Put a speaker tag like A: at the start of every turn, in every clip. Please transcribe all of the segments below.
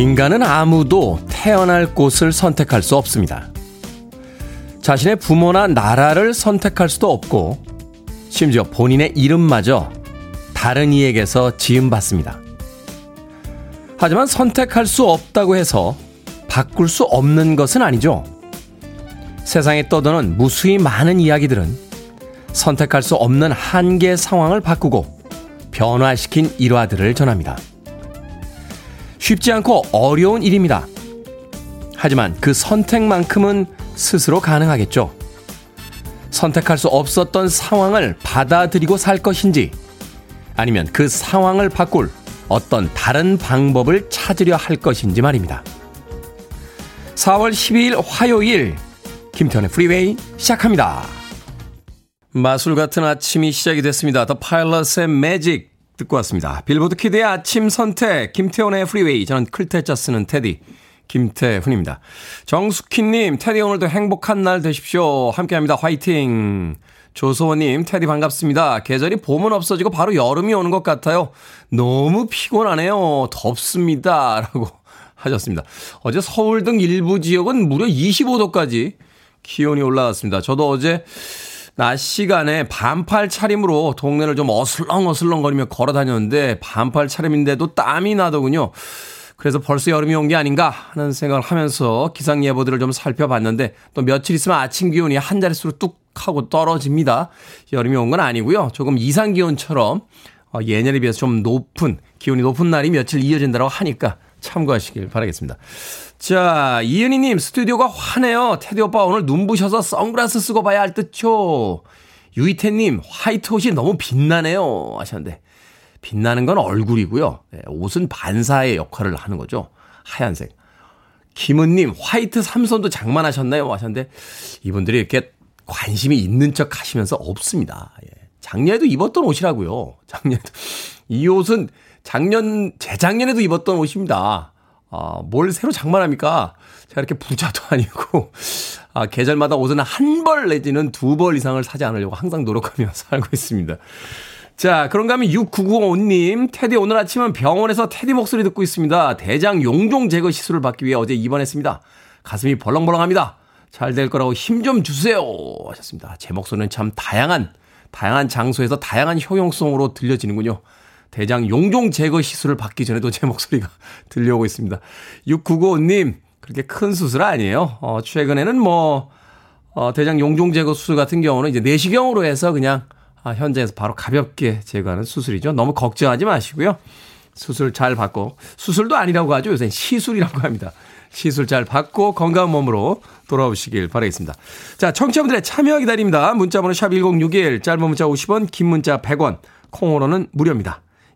A: 인간은 아무도 태어날 곳을 선택할 수 없습니다. 자신의 부모나 나라를 선택할 수도 없고, 심지어 본인의 이름마저 다른 이에게서 지음받습니다. 하지만 선택할 수 없다고 해서 바꿀 수 없는 것은 아니죠. 세상에 떠도는 무수히 많은 이야기들은 선택할 수 없는 한계 상황을 바꾸고 변화시킨 일화들을 전합니다. 쉽지 않고 어려운 일입니다. 하지만 그 선택만큼은 스스로 가능하겠죠. 선택할 수 없었던 상황을 받아들이고 살 것인지 아니면 그 상황을 바꿀 어떤 다른 방법을 찾으려 할 것인지 말입니다. 4월 12일 화요일 김태현의 프리웨이 시작합니다. 마술 같은 아침이 시작이 됐습니다. 더 파일럿의 매직 듣고 왔습니다. 빌보드 kid의 아침 선택 김태훈의 프리웨이 저는 클 태 자 쓰는 테디 김태훈입니다. 정숙희님 테디 오늘도 행복한 날 되십시오. 함께 합니다. 화이팅. 조소원님 테디 반갑습니다. 계절이 봄은 없어지고 바로 여름이 오는 것 같아요. 너무 피곤하네요. 덥습니다. 라고 하셨습니다. 어제 서울 등 일부 지역은 무려 25도까지 기온이 올라갔습니다. 저도 어제 낮 시간에 반팔 차림으로 동네를 좀 어슬렁어슬렁거리며 걸어 다녔는데 반팔 차림인데도 땀이 나더군요. 그래서 벌써 여름이 온 게 아닌가 하는 생각을 하면서 기상 예보들을 좀 살펴봤는데 또 며칠 있으면 아침 기온이 한 자릿수로 뚝 하고 떨어집니다. 여름이 온 건 아니고요. 조금 이상 기온처럼 어, 예년에 비해서 좀 높은 기온이 높은 날이 며칠 이어진다고 하니까 참고하시길 바라겠습니다. 자, 이은희님, 스튜디오가 화네요. 테디 오빠 오늘 눈부셔서 선글라스 쓰고 봐야 할 듯요. 유이태님, 화이트 옷이 너무 빛나네요. 하셨는데, 빛나는 건 얼굴이고요. 네, 옷은 반사의 역할을 하는 거죠. 하얀색. 김은님, 화이트 삼선도 장만하셨나요? 하셨는데, 이분들이 이렇게 관심이 있는 척 하시면서 없습니다. 예. 작년에도 입었던 옷이라고요. 작년에도. 이 옷은 작년, 재작년에도 입었던 옷입니다. 아, 뭘 새로 장만합니까? 제가 이렇게 부자도 아니고, 아, 계절마다 옷은 한 벌 내지는 두 벌 이상을 사지 않으려고 항상 노력하며 살고 있습니다. 자, 그런가 하면 6995님, 테디 오늘 아침은 병원에서 테디 목소리 듣고 있습니다. 대장 용종 제거 시술을 받기 위해 어제 입원했습니다. 가슴이 벌렁벌렁합니다. 잘 될 거라고 힘 좀 주세요. 하셨습니다. 제 목소리는 참 다양한, 다양한 장소에서 다양한 효용성으로 들려지는군요. 대장 용종 제거 시술을 받기 전에도 제 목소리가 들려오고 있습니다. 6995님, 그렇게 큰 수술 아니에요. 어, 최근에는 뭐, 어, 대장 용종 제거 수술 같은 경우는 이제 내시경으로 해서 그냥 아, 현장에서 바로 가볍게 제거하는 수술이죠. 너무 걱정하지 마시고요. 수술 잘 받고, 수술도 아니라고 하죠. 요새 시술이라고 합니다. 시술 잘 받고 건강한 몸으로 돌아오시길 바라겠습니다. 자, 청취자분들의 참여 기다립니다. 문자번호 샵 1061, 짧은 문자 50원, 긴 문자 100원, 콩으로는 무료입니다.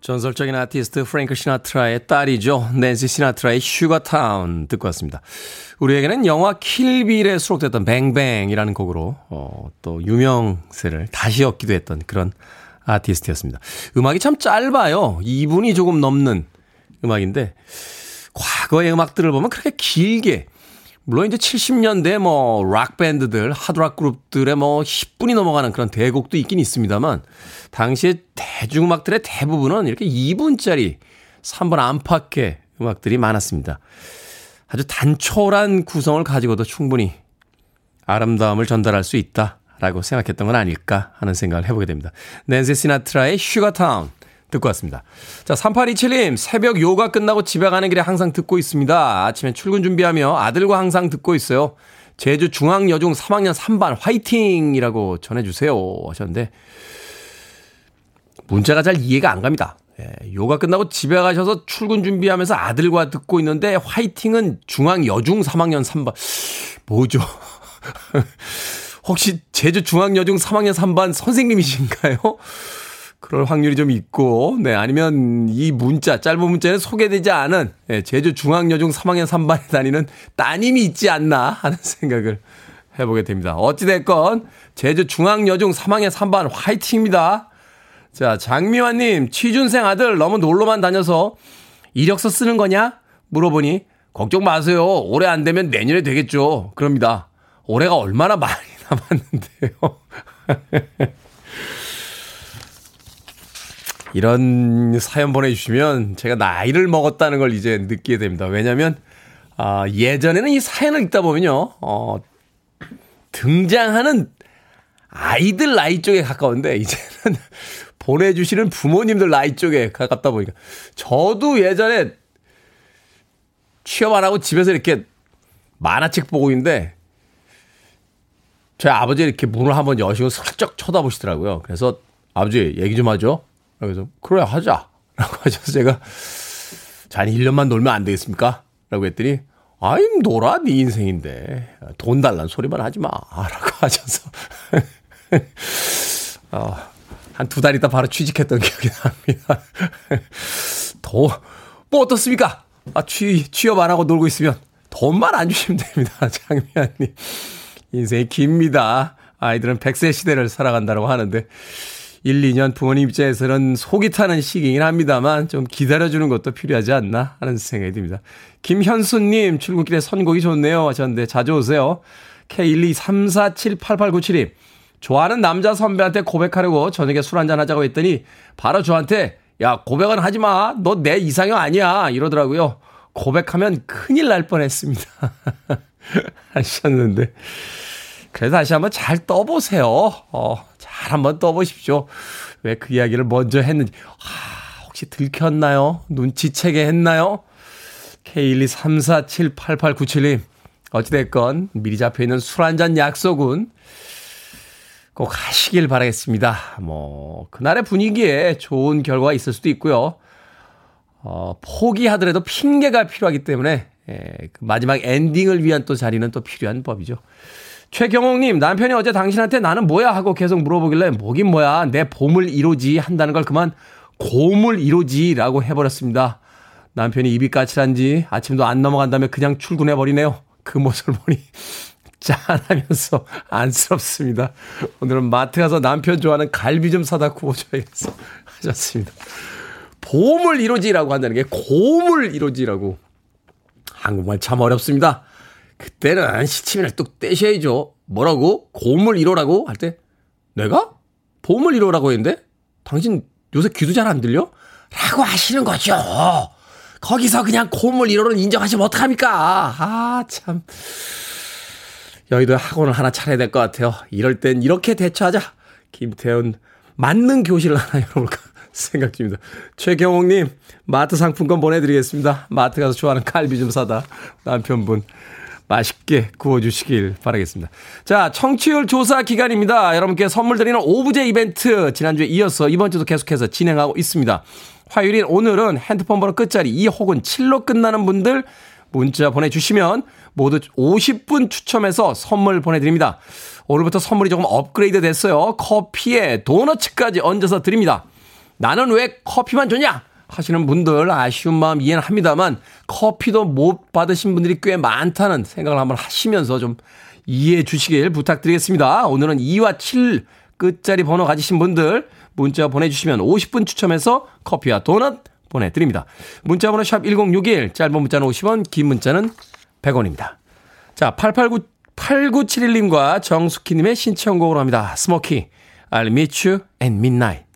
A: 전설적인 아티스트 프랭크 시나트라의 딸이죠. 낸시 시나트라의 Sugar Town 듣고 왔습니다. 우리에게는 영화 Kill Bill에 수록됐던 Bang Bang이라는 곡으로 어, 또 유명세를 다시 얻기도 했던 그런 아티스트였습니다. 음악이 참 짧아요. 2분이 조금 넘는 음악인데 과거의 음악들을 보면 그렇게 길게 물론 이제 70년대 뭐 락밴드들, 하드락 그룹들의 뭐 10분이 넘어가는 그런 대곡도 있긴 있습니다만 당시에 대중음악들의 대부분은 이렇게 2분짜리 3분 안팎의 음악들이 많았습니다. 아주 단촐한 구성을 가지고도 충분히 아름다움을 전달할 수 있다라고 생각했던 건 아닐까 하는 생각을 해보게 됩니다. 낸세 시나트라의 슈가타운 듣고 왔습니다. 자, 3827님, 새벽 요가 끝나고 집에 가는 길에 항상 듣고 있습니다. 아침에 출근 준비하며 아들과 항상 듣고 있어요. 제주 중앙여중 3학년 3반 화이팅이라고 전해주세요. 하셨는데, 문자가 잘 이해가 안 갑니다. 예, 요가 끝나고 집에 가셔서 출근 준비하면서 아들과 듣고 있는데 화이팅은 중앙 여중 3학년 3반. 뭐죠? 혹시 제주 중앙여중 3학년 3반 선생님이신가요? 그럴 확률이 좀 있고, 네, 아니면 이 문자, 짧은 문자에 소개되지 않은 예, 제주 중앙여중 3학년 3반에 다니는 따님이 있지 않나 하는 생각을 해보게 됩니다. 어찌됐건, 제주 중앙여중 3학년 3반 화이팅입니다. 자, 장미화님, 취준생 아들 너무 놀러만 다녀서 이력서 쓰는 거냐? 물어보니, 걱정 마세요. 올해 안 되면 내년에 되겠죠. 그럽니다. 올해가 얼마나 많이 남았는데요. 이런 사연 보내주시면 제가 나이를 먹었다는 걸 이제 느끼게 됩니다. 왜냐면, 하 아, 예전에는 이 사연을 읽다 보면요, 어, 등장하는 아이들 나이 쪽에 가까운데, 이제는 보내주시는 부모님들 나이 쪽에 가깝다 보니까. 저도 예전에 취업 안 하고 집에서 이렇게 만화책 보고 있는데, 저희 아버지 이렇게 문을 한번 여시고 슬쩍 쳐다보시더라고요. 그래서 아버지 얘기 좀 하죠. 그래서 그래 하자. 라고 하셔서 제가 자니 1년만 놀면 안 되겠습니까? 라고 했더니 아이 놀아 네 인생인데 돈 달란 소리만 하지 마. 라고 하셔서 어, 한두 달 있다 바로 취직했던 기억이 납니다. 더, 뭐 어떻습니까? 아, 취, 취업 안 하고 놀고 있으면 돈만 안 주시면 됩니다. 장미아님. 인생이 깁니다. 아이들은 100세 시대를 살아간다고 하는데 1, 2년 부모님 입장에서는 속이 타는 시기이긴 합니다만 좀 기다려주는 것도 필요하지 않나 하는 생각이 듭니다. 김현수님 출근길에 선곡이 좋네요 하셨는데 자주 오세요. K123478897님 좋아하는 남자 선배한테 고백하려고 저녁에 술 한잔 하자고 했더니 바로 저한테 야 고백은 하지 마. 너 내 이상형 아니야. 이러더라고요. 고백하면 큰일 날 뻔했습니다. 하셨는데 그래서 다시 한번 잘 떠보세요. 어, 잘 한번 떠보십시오. 왜 그 이야기를 먼저 했는지. 아, 혹시 들켰나요? 눈치채게 했나요? K123478897님. 어찌됐건 미리 잡혀있는 술 한 잔 약속은 꼭 하시길 바라겠습니다. 뭐, 그날의 분위기에 좋은 결과가 있을 수도 있고요. 어, 포기하더라도 핑계가 필요하기 때문에, 예, 그 마지막 엔딩을 위한 또 자리는 또 필요한 법이죠. 최경옥님, 남편이 어제 당신한테 나는 뭐야 하고 계속 물어보길래 뭐긴 뭐야, 내 봄을 이루지 한다는 걸 그만 고물 이루지라고 해버렸습니다. 남편이 입이 까칠한지 아침도 안 넘어간다며 그냥 출근해버리네요. 그 모습을 보니 짠하면서 안쓰럽습니다. 오늘은 마트 가서 남편 좋아하는 갈비 좀 사다 구워줘야겠어. 하셨습니다. 보물 이루지라고 한다는 게 고물 이루지라고. 한국말 참 어렵습니다. 그때는 시치미를 뚝 떼셔야죠. 뭐라고? 고물 이루라고? 할 때, 내가? 보물 이루라고 했는데? 당신 요새 귀도 잘 안 들려? 라고 하시는 거죠. 거기서 그냥 고물 이루를 인정하시면 어떡합니까? 아, 참. 여의도에 학원을 하나 차려야 될 것 같아요. 이럴 땐 이렇게 대처하자. 김태훈 맞는 교실을 하나 열어볼까 생각 중입니다. 최경옥님, 마트 상품권 보내드리겠습니다. 마트 가서 좋아하는 칼비 좀 사다 남편분 맛있게 구워주시길 바라겠습니다. 자, 청취율 조사 기간입니다. 여러분께 선물 드리는 오브제 이벤트 지난주에 이어서 이번 주도 계속해서 진행하고 있습니다. 화요일인 오늘은 핸드폰 번호 끝자리 2 혹은 7로 끝나는 분들 문자 보내주시면 모두 50분 추첨해서 선물 보내드립니다. 오늘부터 선물이 조금 업그레이드 됐어요. 커피에 도너츠까지 얹어서 드립니다. 나는 왜 커피만 줬냐? 하시는 분들 아쉬운 마음 이해는 합니다만 커피도 못 받으신 분들이 꽤 많다는 생각을 한번 하시면서 좀 이해해 주시길 부탁드리겠습니다. 오늘은 2와 7 끝자리 번호 가지신 분들 문자 보내주시면 50분 추첨해서 커피와 도넛 보내드립니다. 문자 번호 샵 1061, 짧은 문자는 50원, 긴 문자는 100원입니다. 자, 889, 8971님과 정숙희님의 신청곡으로 합니다. 스모키, I'll meet you at midnight.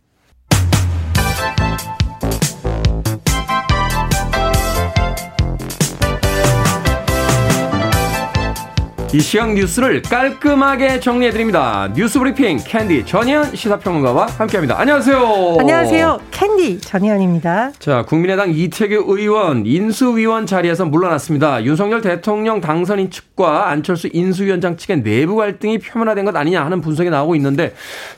A: 이 시각 뉴스를 깔끔하게 정리해드립니다. 뉴스 브리핑 캔디 전희연 시사평론가와 함께합니다. 안녕하세요.
B: 안녕하세요. 캔디 전희연입니다.
A: 자, 국민의당 이태규 의원 인수위원 자리에서 물러났습니다. 윤석열 대통령 당선인 측과 안철수 인수위원장 측의 내부 갈등이 표면화된 것 아니냐 하는 분석이 나오고 있는데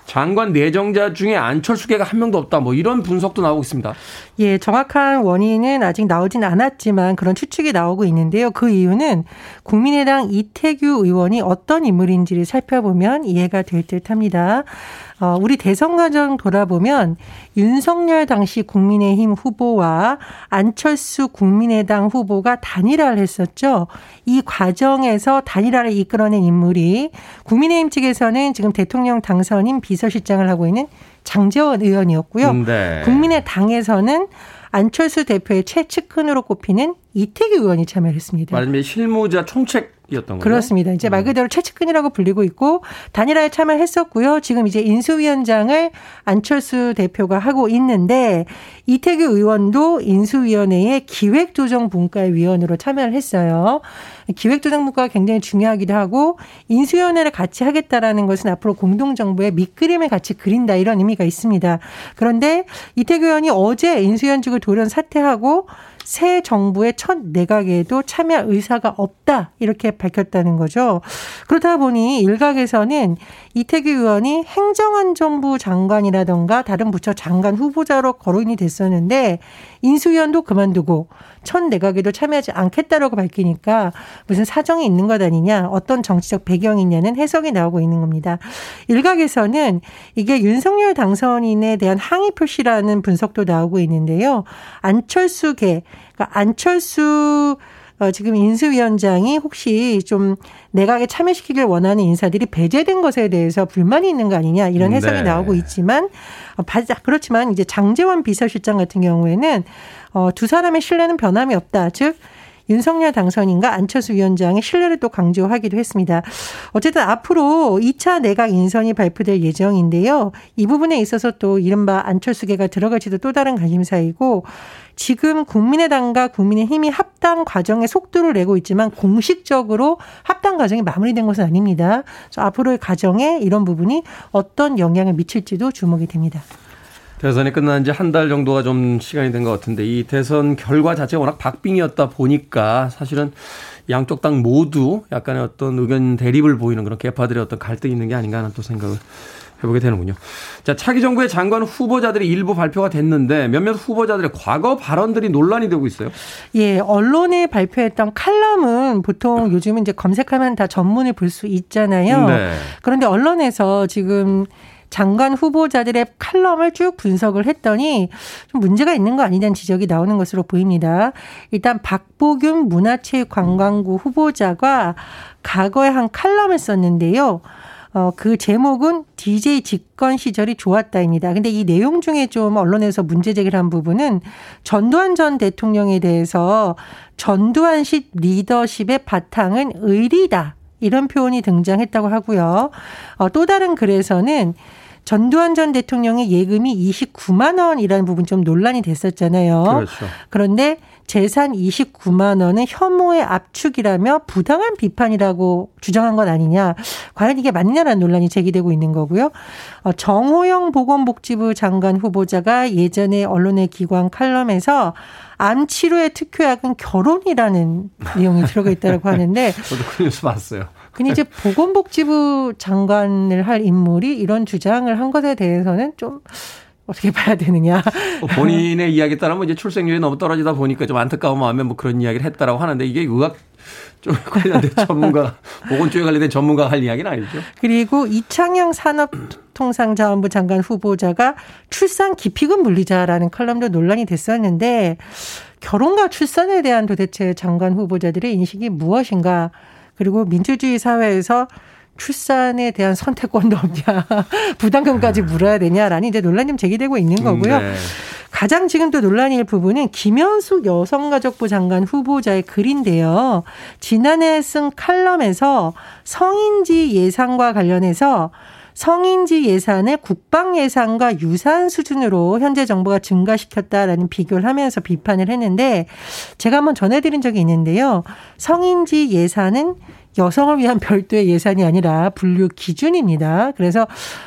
A: 장관 내정자 중에 안철수계가 한 명도 없다. 뭐 이런 분석도 나오고 있습니다.
B: 예, 정확한 원인은 아직 나오진 않았지만 그런 추측이 나오고 있는데요. 그 이유는 국민의당 이태규 이태규 의원이 어떤 인물인지를 살펴보면 이해가 될 듯 합니다. 어, 우리 대선 과정 돌아보면 윤석열 당시 국민의힘 후보와 안철수 국민의당 후보가 단일화를 했었죠. 이 과정에서 단일화를 이끌어낸 인물이 국민의힘 측에서는 지금 대통령 당선인 비서실장을 하고 있는 장재원 의원이었고요. 네. 국민의당에서는 안철수 대표의 최측근으로 꼽히는 이태규 의원이 참여를 했습니다.
A: 말하자면 실무자 총책 이었던 거죠.
B: 그렇습니다. 이제 말 음. 그대로 최측근이라고 불리고 있고 단일화에 참여했었고요. 지금 이제 인수위원장을 안철수 대표가 하고 있는데 이태규 의원도 인수위원회의 기획조정분과의 위원으로 참여를 했어요. 기획조정분과가 굉장히 중요하기도 하고 인수위원회를 같이 하겠다라는 것은 앞으로 공동정부의 밑그림을 같이 그린다 이런 의미가 있습니다. 그런데 이태규 의원이 어제 인수위원직을 돌연 사퇴하고 새 정부의 첫 내각에도 참여 의사가 없다 이렇게 밝혔다는 거죠. 그렇다 보니 일각에서는 이태규 의원이 행정안전부 장관이라던가 다른 부처 장관 후보자로 거론이 됐었는데 인수위원도 그만두고 첫 내각에도 참여하지 않겠다라고 밝히니까 무슨 사정이 있는 것 아니냐, 어떤 정치적 배경이 있냐는 해석이 나오고 있는 겁니다. 일각에서는 이게 윤석열 당선인에 대한 항의 표시라는 분석도 나오고 있는데요. 안철수계, 그러니까 안철수 어, 지금 인수위원장이 혹시 좀 내각에 참여시키길 원하는 인사들이 배제된 것에 대해서 불만이 있는 거 아니냐 이런 해석이 네. 나오고 있지만 어, 그렇지만 이제 장재원 비서실장 같은 경우에는 어, 두 사람의 신뢰는 변함이 없다. 즉 윤석열 당선인과 안철수 위원장의 신뢰를 또 강조하기도 했습니다. 어쨌든 앞으로 2차 내각 인선이 발표될 예정인데요. 이 부분에 있어서 또 이른바 안철수계가 들어갈지도 또 다른 관심사이고 지금 국민의당과 국민의힘이 합당 과정의 속도를 내고 있지만 공식적으로 합당 과정이 마무리된 것은 아닙니다. 앞으로의 과정에 이런 부분이 어떤 영향을 미칠지도 주목이 됩니다.
A: 대선이 끝난 지 한 달 정도가 좀 시간이 된 것 같은데 이 대선 결과 자체가 워낙 박빙이었다 보니까 사실은 양쪽 당 모두 약간의 어떤 의견 대립을 보이는 그런 개파들의 어떤 갈등이 있는 게 아닌가 하는 또 생각을 해보게 되는군요. 자, 차기 정부의 장관 후보자들이 일부 발표가 됐는데 몇몇 후보자들의 과거 발언들이 논란이 되고 있어요.
B: 예, 언론에 발표했던 칼럼은 보통 요즘은 이제 검색하면 다 전문을 볼 수 있잖아요. 네. 그런데 언론에서 지금 장관 후보자들의 칼럼을 쭉 분석을 했더니 좀 문제가 있는 거 아니냐는 지적이 나오는 것으로 보입니다. 일단 박보균 문화체육관광부 후보자가 과거에 한 칼럼을 썼는데요. 어, 그 제목은 DJ 집권 시절이 좋았다입니다. 근데 이 내용 중에 좀 언론에서 문제 제기를 한 부분은 전두환 전 대통령에 대해서 전두환식 리더십의 바탕은 의리다. 이런 표현이 등장했다고 하고요. 어, 또 다른 글에서는 전두환 전 대통령의 예금이 29만 원이라는 부분 좀 논란이 됐었잖아요. 그렇죠. 그런데 재산 29만 원은 혐오의 압축이라며 부당한 비판이라고 주장한 것 아니냐. 과연 이게 맞느냐라는 논란이 제기되고 있는 거고요. 어, 정호영 보건복지부 장관 후보자가 예전에 언론의 기관 칼럼에서 암 치료의 특효약은 결혼이라는 내용이 들어가 있다고 하는데
A: 저도 그 뉴스 봤어요.
B: 근데 이제 보건복지부 장관을 할 인물이 이런 주장을 한 것에 대해서는 좀 어떻게 봐야 되느냐.
A: 뭐 본인의 이야기에 따르면 이제 출생률이 너무 떨어지다 보니까 좀 안타까운 마음에 뭐 그런 이야기를 했다라고 하는데 이게 의학 쪽 관련된 전문가, 보건 쪽에 관련된 전문가가 할 이야기는 아니죠.
B: 그리고 이창영 산업통상자원부 장관 후보자가 출산 기피금 물리자라는 칼럼도 논란이 됐었는데 결혼과 출산에 대한 도대체 장관 후보자들의 인식이 무엇인가 그리고 민주주의 사회에서 출산에 대한 선택권도 없냐, 부담금까지 아. 물어야 되냐라는 이제 논란이 좀 제기되고 있는 음, 거고요. 네. 가장 지금 또 논란일 부분은 김현숙 여성가족부 장관 후보자의 글인데요. 지난해 쓴 칼럼에서 성인지 예산과 관련해서 성인지 예산을 국방 예산과 유사한 수준으로 현재 정부가 증가시켰다라는 비교를 하면서 비판을 했는데 제가 한번 전해드린 적이 있는데요. 성인지 예산은 여성을 위한 별도의 예산이 아니라 분류 기준입니다. 그래서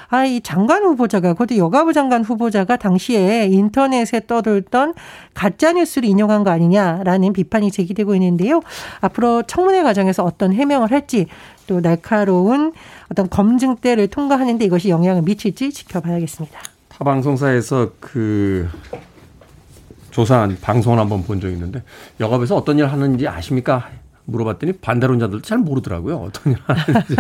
B: 아, 이 장관 후보자가, 그것도 여가부 장관 후보자가 당시에 인터넷에 떠돌던 가짜 뉴스를 인용한 거 아니냐라는 비판이 제기되고 있는데요. 앞으로 청문회 과정에서 어떤 해명을 할지 또 날카로운 어떤 검증대를 통과하는데 이것이 영향을 미칠지 지켜봐야겠습니다.
A: 타 방송사에서 그 조사한 방송을 한번 본 적이 있는데 여가부에서 어떤 일을 하는지 아십니까? 물어봤더니 반대론자들도 잘 모르더라고요. 어떤 일 하는지.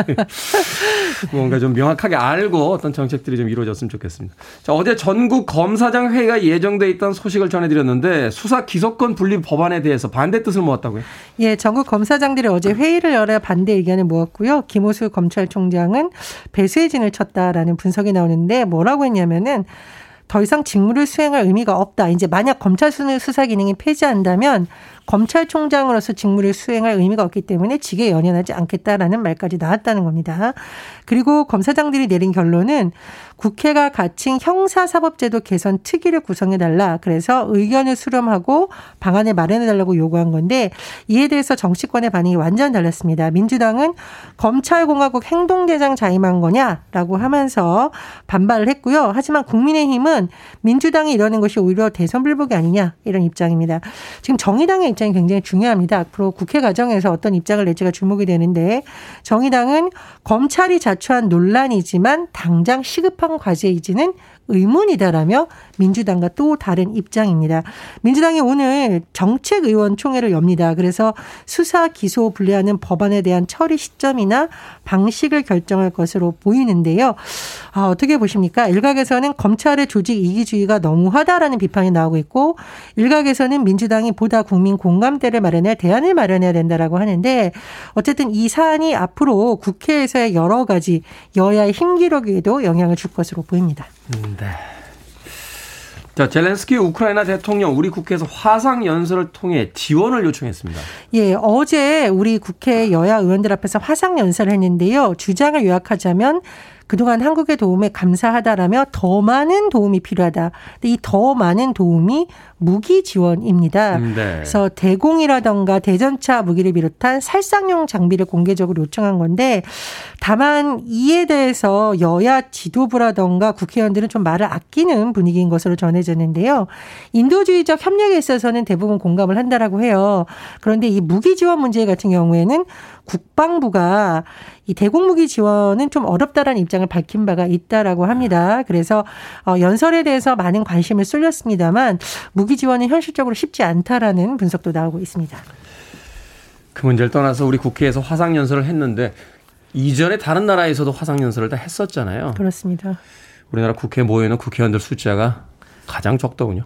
A: 뭔가 좀 명확하게 알고 어떤 정책들이 좀 이루어졌으면 좋겠습니다. 자, 어제 전국 검사장 회의가 예정돼 있던 소식을 전해드렸는데 수사 기소권 분리 법안에 대해서 반대 뜻을 모았다고요?
B: 예, 전국 검사장들이 어제 회의를 열어 반대 의견을 모았고요. 김호수 검찰총장은 배수진을 쳤다라는 분석이 나오는데 뭐라고 했냐면은 더 이상 직무를 수행할 의미가 없다. 이제 만약 검찰 수사 기능이 폐지한다면 검찰총장으로서 직무를 수행할 의미가 없기 때문에 직에 연연하지 않겠다라는 말까지 나왔다는 겁니다. 그리고 검사장들이 내린 결론은 국회가 갖춘 형사사법제도 개선 특위를 구성해달라. 그래서 의견을 수렴하고 방안을 마련해달라고 요구한 건데 이에 대해서 정치권의 반응이 완전 달랐습니다. 민주당은 검찰공화국 행동대장 자임한 거냐라고 하면서 반발을 했고요. 하지만 국민의힘은 민주당이 이러는 것이 오히려 대선 불복이 아니냐 이런 입장입니다. 지금 정의당의 입장이 굉장히 중요합니다. 앞으로 국회 과정에서 어떤 입장을 낼지가 주목이 되는데 정의당은 검찰이 자초한 논란이지만 당장 시급한 과제이지는 의문이다라며 민주당과 또 다른 입장입니다. 민주당이 오늘 정책 의원 총회를 엽니다. 그래서 수사 기소 분리하는 법안에 대한 처리 시점이나 방식을 결정할 것으로 보이는데요. 아, 어떻게 보십니까? 일각에서는 검찰의 조직 이기주의가 너무하다라는 비판이 나오고 있고 일각에서는 민주당이 보다 국민 공감대를 마련해 대안을 마련해야 된다라고 하는데 어쨌든 이 사안이 앞으로 국회에서의 여러 가지 여야의 힘기록에도 영향을 줄 것으로 보입니다. 네.
A: 자, 젤렌스키 우크라이나 대통령 우리 국회에서 화상 연설을 통해 지원을 요청했습니다.
B: 예, 어제 우리 국회 여야 의원들 앞에서 화상 연설을 했는데요. 주장을 요약하자면 그동안 한국의 도움에 감사하다라며 더 많은 도움이 필요하다. 이 더 많은 도움이 무기 지원입니다. 네. 그래서 대공이라던가 대전차 무기를 비롯한 살상용 장비를 공개적으로 요청한 건데 다만 이에 대해서 여야 지도부라던가 국회의원들은 좀 말을 아끼는 분위기인 것으로 전해졌는데요. 인도주의적 협력에 있어서는 대부분 공감을 한다라고 해요. 그런데 이 무기 지원 문제 같은 경우에는 국방부가 이 대공무기 지원은 좀 어렵다라는 입장을 밝힌 바가 있다라고 합니다. 그래서 어, 연설에 대해서 많은 관심을 쏠렸습니다만 무기 지원은 현실적으로 쉽지 않다라는 분석도 나오고 있습니다.
A: 그 문제를 떠나서 우리 국회에서 화상 연설을 했는데 이전에 다른 나라에서도 화상 연설을 다 했었잖아요.
B: 그렇습니다.
A: 우리나라 국회 모여있는 국회의원들 숫자가 가장 적더군요.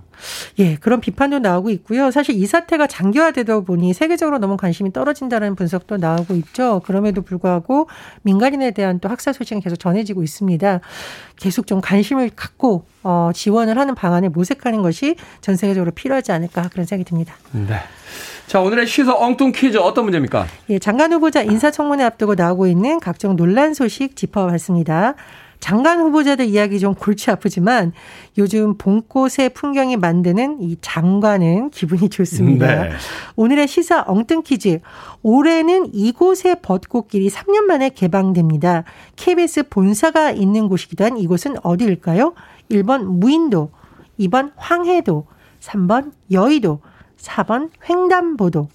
B: 예, 그런 비판도 나오고 있고요. 사실 이 사태가 장기화되다 보니 세계적으로 너무 관심이 떨어진다는 분석도 나오고 있죠. 그럼에도 불구하고 민간인에 대한 또 학살 소식은 계속 전해지고 있습니다. 계속 좀 관심을 갖고 어, 지원을 하는 방안을 모색하는 것이 전 세계적으로 필요하지 않을까 그런 생각이 듭니다.
A: 네. 자, 오늘의 시사 엉뚱 퀴즈 어떤 문제입니까?
B: 예, 장관 후보자 인사청문회 앞두고 나오고 있는 각종 논란 소식 짚어봤습니다. 장관 후보자들 이야기 좀 골치 아프지만 요즘 봄꽃의 풍경이 만드는 이 장관은 기분이 좋습니다. 네. 오늘의 시사 엉뚱 퀴즈. 올해는 이곳의 벚꽃길이 3년 만에 개방됩니다. KBS 본사가 있는 곳이기도 한 이곳은 어디일까요? 1번 무인도, 2번 황해도, 3번 여의도, 4번 횡단보도.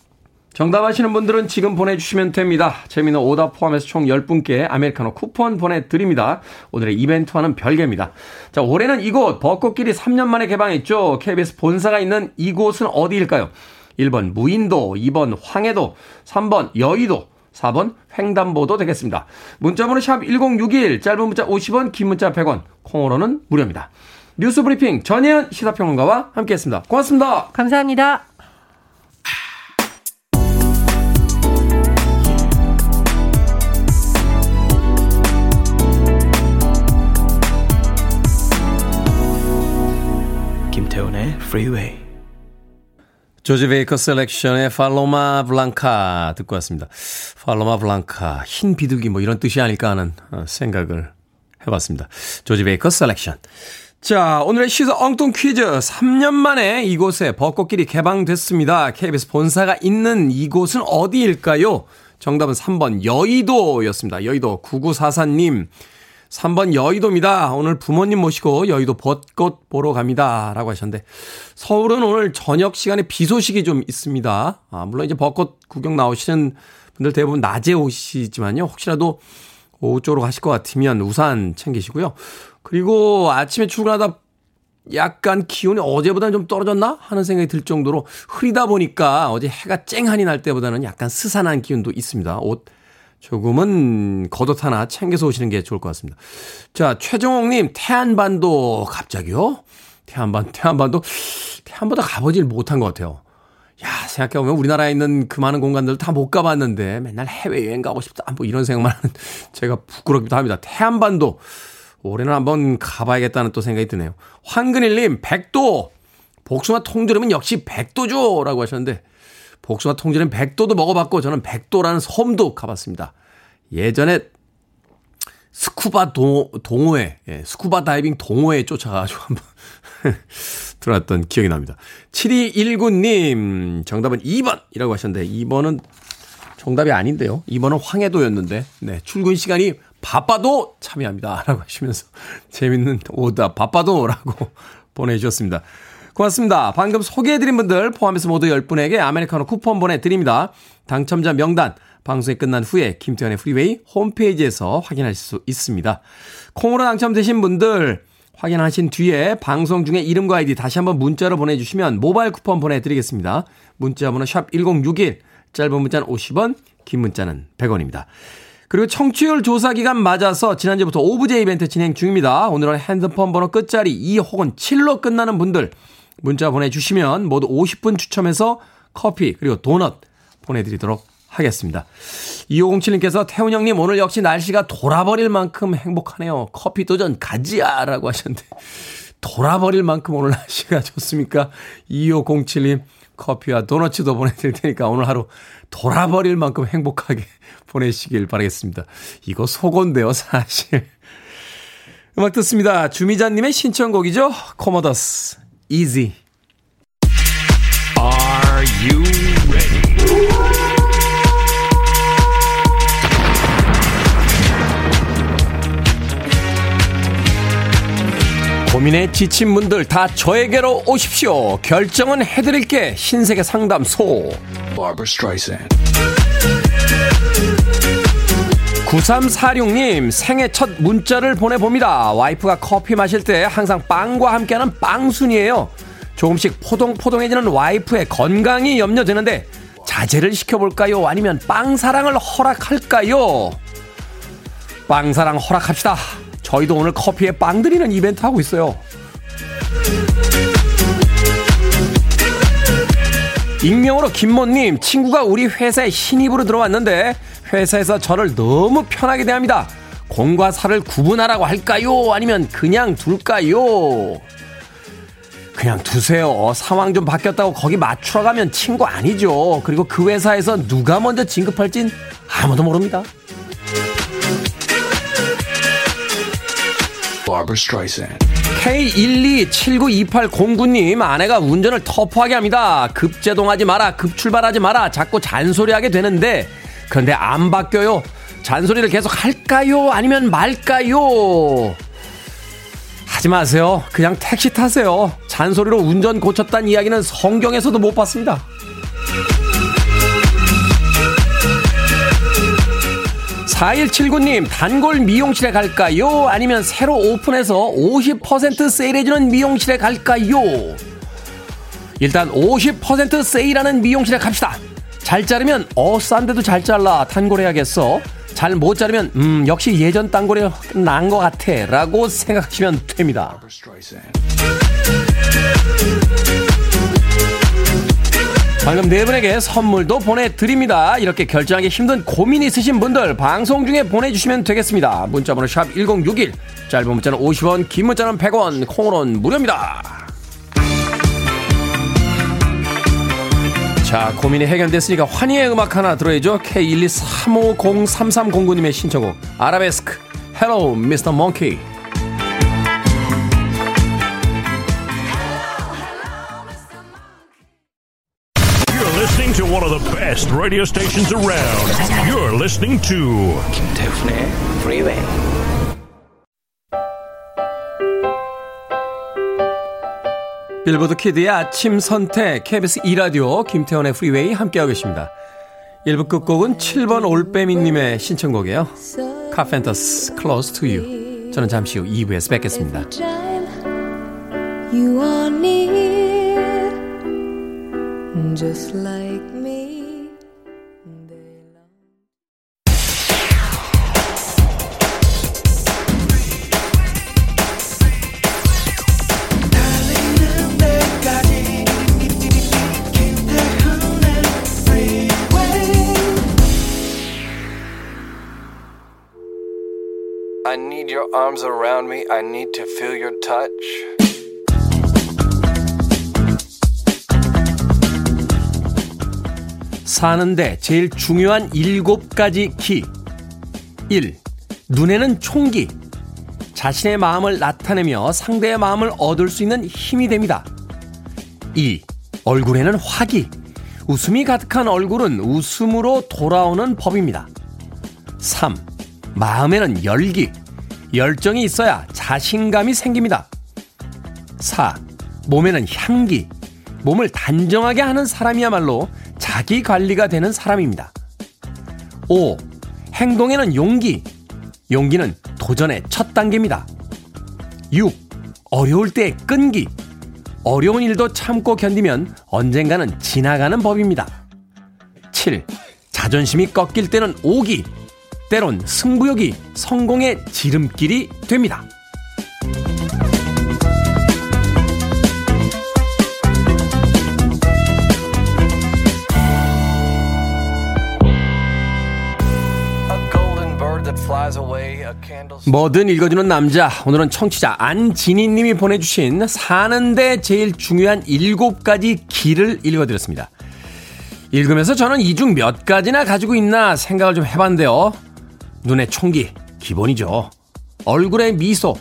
A: 정답 아시는 분들은 지금 보내주시면 됩니다. 재미는 오답 포함해서 총 10분께 아메리카노 쿠폰 보내드립니다. 오늘의 이벤트와는 별개입니다. 자, 올해는 이곳 벚꽃길이 3년 만에 개방했죠. KBS 본사가 있는 이곳은 어디일까요? 1번 무인도, 2번 황해도, 3번 여의도, 4번 횡단보도 되겠습니다. 문자번호 샵 1061, 짧은 문자 50원, 긴 문자 100원, 콩으로는 무료입니다. 뉴스 브리핑 전혜연 시사평론가와 함께했습니다. 고맙습니다.
B: 감사합니다.
A: Freeway. 조지 베이커 셀렉션의 Paloma Blanca 듣고 왔습니다. Paloma Blanca, 흰 비둘기 뭐 이런 뜻이 아닐까 하는 어, 생각을 해봤습니다. 조지 베이커 셀렉션. 자, 오늘의 시사 엉뚱 퀴즈. 3년 만에 이곳에 벚꽃길이 개방됐습니다. KBS 본사가 있는 이곳은 어디일까요? 정답은 3번 여의도였습니다. 여의도 9944님 3번 여의도입니다. 오늘 부모님 모시고 여의도 벚꽃 보러 갑니다. 라고 하셨는데, 서울은 오늘 저녁 시간에 비 소식이 좀 있습니다. 아, 물론 이제 벚꽃 구경 나오시는 분들 대부분 낮에 오시지만요. 혹시라도 오후 쪽으로 가실 것 같으면 우산 챙기시고요. 그리고 아침에 출근하다 약간 기온이 어제보다는 좀 떨어졌나 하는 생각이 들 정도로 흐리다 보니까 어제 해가 쨍하니 날 때보다는 약간 스산한 기운도 있습니다. 옷 조금은 겉옷 하나 챙겨서 오시는 게 좋을 것 같습니다. 자, 최정옥님, 태안반도 갑자기요? 태안반, 태안반도, 태안반도 가보질 못한 것 같아요. 야, 생각해보면 우리나라에 있는 그 많은 공간들 다 못 가봤는데 맨날 해외여행 가고 싶다. 뭐 이런 생각만 하는 제가 부끄럽기도 합니다. 태안반도. 올해는 한번 가봐야겠다는 또 생각이 드네요. 황근일님, 백도! 복숭아 통조림은 역시 백도죠! 라고 하셨는데, 복숭아 통조림 백도도 먹어봤고, 저는 백도라는 섬도 가봤습니다. 예전에 스쿠바 동, 동호회, 예, 스쿠바 다이빙 동호회에 쫓아가가지고 한번 들어왔던 기억이 납니다. 7219님, 정답은 2번이라고 하셨는데, 2번은 정답이 아닌데요. 2번은 황해도였는데, 네, 출근 시간이 바빠도 참여합니다. 라고 하시면서 재밌는 오다 바빠도 라고 보내주셨습니다. 고맙습니다. 방금 소개해드린 분들 포함해서 모두 10분에게 아메리카노 쿠폰 보내드립니다. 당첨자 명단 방송이 끝난 후에 김태훈의 프리웨이 홈페이지에서 확인하실 수 있습니다. 콩으로 당첨되신 분들 확인하신 뒤에 방송 중에 이름과 아이디 다시 한번 문자로 보내주시면 모바일 쿠폰 보내드리겠습니다. 문자 번호 샵 1061, 짧은 문자는 50원, 긴 문자는 100원입니다. 그리고 청취율 조사 기간 맞아서 지난주부터 오부제 이벤트 진행 중입니다. 오늘은 핸드폰 번호 끝자리 2 혹은 7로 끝나는 분들 문자 보내주시면 모두 50분 추첨해서 커피 그리고 도넛 보내드리도록 하겠습니다. 2507님께서 태훈 형님 오늘 역시 날씨가 돌아버릴 만큼 행복하네요. 커피 도전 가지야 라고 하셨는데 돌아버릴 만큼 오늘 날씨가 좋습니까? 2507님 커피와 도너츠도 보내드릴 테니까 오늘 하루 돌아버릴 만큼 행복하게 보내시길 바라겠습니다. 이거 속건데요, 사실. 음악 듣습니다. 주미자님의 신청곡이죠. 코모더스, Easy. Are you ready? 고민에 지친 분들 다 저에게로 오십시오. 결정은 해드릴게. 흰색의 상담소. 9346님 생애 첫 문자를 보내봅니다. 와이프가 커피 마실 때 항상 빵과 함께하는 빵순이에요. 조금씩 포동포동해지는 와이프의 건강이 염려되는데 자제를 시켜볼까요? 아니면 빵 사랑을 허락할까요? 빵 사랑 허락합시다. 저희도 오늘 커피에 빵 드리는 이벤트 하고 있어요. 익명으로 김모님, 친구가 우리 회사에 신입으로 들어왔는데 회사에서 저를 너무 편하게 대합니다. 공과 사를 구분하라고 할까요? 아니면 그냥 둘까요? 그냥 두세요. 상황 좀 바뀌었다고 거기 맞추러 가면 친구 아니죠. 그리고 그 회사에서 누가 먼저 진급할진 아무도 모릅니다. K1279280님 아내가 운전을 터프하게 합니다. 급제동하지 마라 급출발하지 마라 자꾸 잔소리하게 되는데 그런데 안 바뀌어요. 잔소리를 계속 할까요? 아니면 말까요? 하지 마세요. 그냥 택시 타세요. 잔소리로 운전 고쳤다는 이야기는 성경에서도 못 봤습니다. 4179님, 단골 미용실에 갈까요? 아니면 새로 오픈해서 50% 세일해주는 미용실에 갈까요? 일단 50% 세일하는 미용실에 갑시다. 잘 자르면, 어, 싼데도 잘 잘라. 단골해야겠어. 잘 못 자르면, 음, 역시 예전 단골이 난것 같아. 라고 생각하시면 됩니다. 방금 네 분에게 선물도 보내드립니다. 이렇게 결정하기 힘든 고민 있으신 분들 방송 중에 보내주시면 되겠습니다. 문자번호 샵 1061, 짧은 문자는 50원, 긴 문자는 100원, 콩으로는 무료입니다. 자, 고민이 해결됐으니까 환희의 음악 하나 들어야죠. K123503309님의 신청곡 아라베스크 Hello, Mr. Monkey.
C: to one of the best. best radio stations around. You're listening to
D: 김태훈의 Freeway.
A: 빌보드 키드의 아침 선택 KBS 2라디오 김태훈의 프리웨이 함께하고 계십니다. 1부 끝곡은 7번 올빼미님의 신청곡이에요. 카펜터스 Close to You. 저는 잠시 후 2부에서 뵙겠습니다.
E: You just like
D: I need your arms around me. I need to feel your touch.
A: 사는데 제일 중요한 7가지 키. 1. 눈에는 총기. 자신의 마음을 나타내며 상대의 마음을 얻을 수 있는 힘이 됩니다. 2. 얼굴에는 화기. 웃음이 가득한 얼굴은 웃음으로 돌아오는 법입니다. 3. 마음에는 열기. 열정이 있어야 자신감이 생깁니다. 4. 몸에는 향기. 몸을 단정하게 하는 사람이야말로 자기 관리가 되는 사람입니다. 5. 행동에는 용기. 용기는 도전의 첫 단계입니다. 6. 어려울 때의 끈기. 어려운 일도 참고 견디면 언젠가는 지나가는 법입니다. 7. 자존심이 꺾일 때는 오기. 때론 승부욕이 성공의 지름길이 됩니다. 뭐든 읽어주는 남자. 오늘은 청취자 안진희 님이 보내주신 사는데 제일 중요한 일곱 가지 길을 읽어드렸습니다. 읽으면서 저는 이 중 몇 가지나 가지고 있나 생각을 좀 해봤는데요. 눈에 총기, 기본이죠. 얼굴에 미소.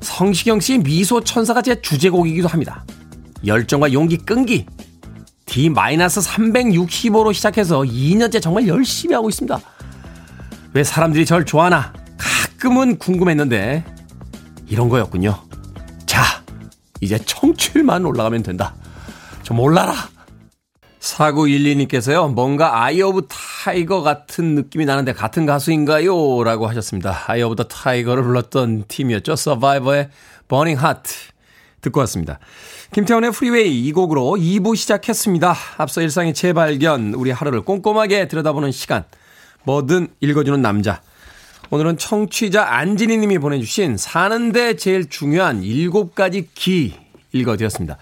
A: 성시경 씨 미소 천사가 제 주제곡이기도 합니다. 열정과 용기 끈기. D-365로 시작해서 2년째 정말 열심히 하고 있습니다. 왜 사람들이 절 좋아하나 가끔은 궁금했는데 이런 거였군요. 자, 이제 청취율만 올라가면 된다. 좀 올라라. 4912님께서요, 뭔가 Eye of Tiger 같은 느낌이 나는데 같은 가수인가요? 라고 하셨습니다. Eye of the Tiger를 불렀던 팀이었죠. 서바이버의 Burning Heart. 듣고 왔습니다. 김태훈의 프리웨이 이 곡으로 2부 시작했습니다. 앞서 일상의 재발견, 우리 하루를 꼼꼼하게 들여다보는 시간. 뭐든 읽어주는 남자. 오늘은 청취자 안진희 님이 보내주신 사는데 제일 중요한 7가지 기 읽어드렸습니다.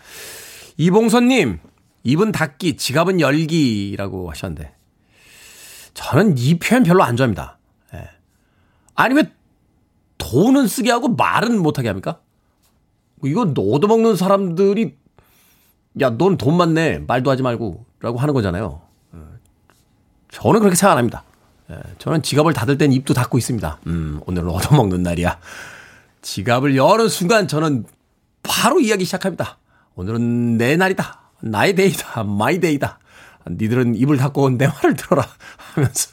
A: 이봉선 님, 입은 닫기, 지갑은 열기라고 하셨는데, 저는 이 표현 별로 안 좋아합니다. 예. 아니, 왜 돈은 쓰게 하고 말은 못하게 합니까? 이거 얻어먹는 사람들이, 야, 넌 돈 많네. 말도 하지 말고. 라고 하는 거잖아요. 예. 저는 그렇게 생각 안 합니다. 예, 저는 지갑을 닫을 땐 입도 닫고 있습니다. 음, 오늘은 얻어먹는 날이야. 지갑을 여는 순간 저는 바로 이야기 시작합니다. 오늘은 내 날이다. 나의 day다. My day다. 니들은 입을 닫고 내 말을 들어라. 하면서.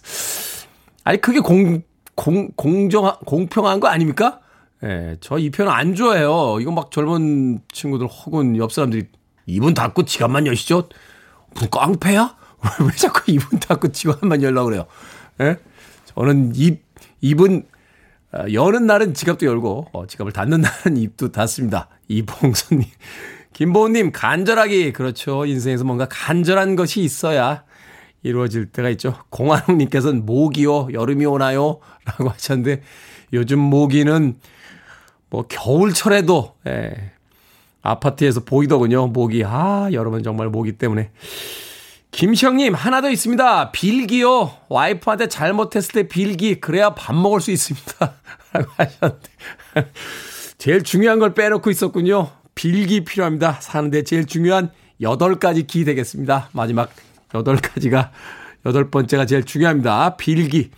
A: 아니, 그게 공, 공, 공정, 공평한 거 아닙니까? 예, 저 이 표현 안 좋아해요. 이거 막 젊은 친구들 혹은 옆 사람들이 입은 닫고 지갑만 여시죠? 무슨 깡패야? 왜 자꾸 입은 닫고 지갑만 열라고 그래요? 예? 저는 입, 입은, 어, 여는 날은 지갑도 열고, 어, 지갑을 닫는 날은 입도 닫습니다. 이봉선님. 김보은님, 간절하기. 그렇죠. 인생에서 뭔가 간절한 것이 있어야 이루어질 때가 있죠. 공한웅님께서는 모기요, 여름이 오나요? 라고 하셨는데, 요즘 모기는 뭐 겨울철에도, 예, 아파트에서 보이더군요. 모기. 아, 여름은 정말 모기 때문에. 김시영님, 하나 더 있습니다. 빌기요. 와이프한테 잘못했을 때 빌기. 그래야 밥 먹을 수 있습니다. 라고 하셨는데. 제일 중요한 걸 빼놓고 있었군요. 빌기 필요합니다. 사는데 제일 중요한 8가지 기 되겠습니다. 마지막 8가지가, 여덟 번째가 제일 중요합니다. 빌기.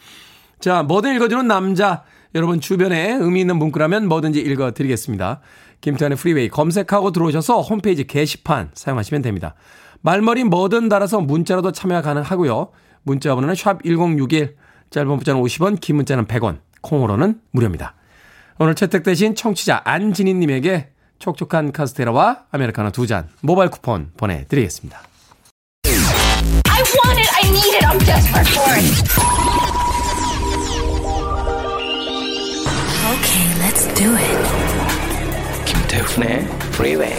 A: 자, 뭐든 읽어주는 남자. 여러분 주변에 의미 있는 문구라면 뭐든지 읽어드리겠습니다. 김태환의 프리웨이 검색하고 들어오셔서 홈페이지 게시판 사용하시면 됩니다. 말머리 뭐든 달아서 문자로도 참여 가능하고요. 문자 번호는 샵 1061, 짧은 문자는 50원, 긴 문자는 100원, 콩으로는 무료입니다. 오늘 채택되신 청취자 안진희님에게 촉촉한 카스테라와 아메리카노 두 잔 모바일 쿠폰 보내드리겠습니다.
F: I want it. I need it. I'm desperate for it. Okay, let's do it.
D: 김태훈의 Freeway.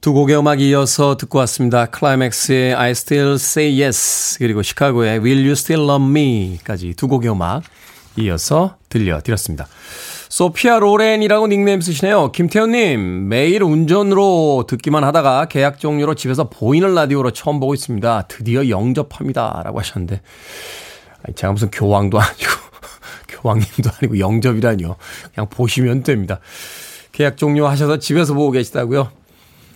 A: 두 곡의 음악 이어서 듣고 왔습니다. 클라이맥스의 I Still Say Yes 그리고 시카고의 Will You Still Love Me까지 두 곡의 음악 이어서 들려드렸습니다. 소피아 로렌이라고 닉네임 쓰시네요. 김태현님, 매일 운전으로 듣기만 하다가 계약 종료로 집에서 보이는 라디오로 처음 보고 있습니다. 드디어 영접합니다. 라고 하셨는데, 제가 무슨 교황도 아니고, 교황님도 아니고 영접이라니요. 그냥 보시면 됩니다. 계약 종료하셔서 집에서 보고 계시다고요?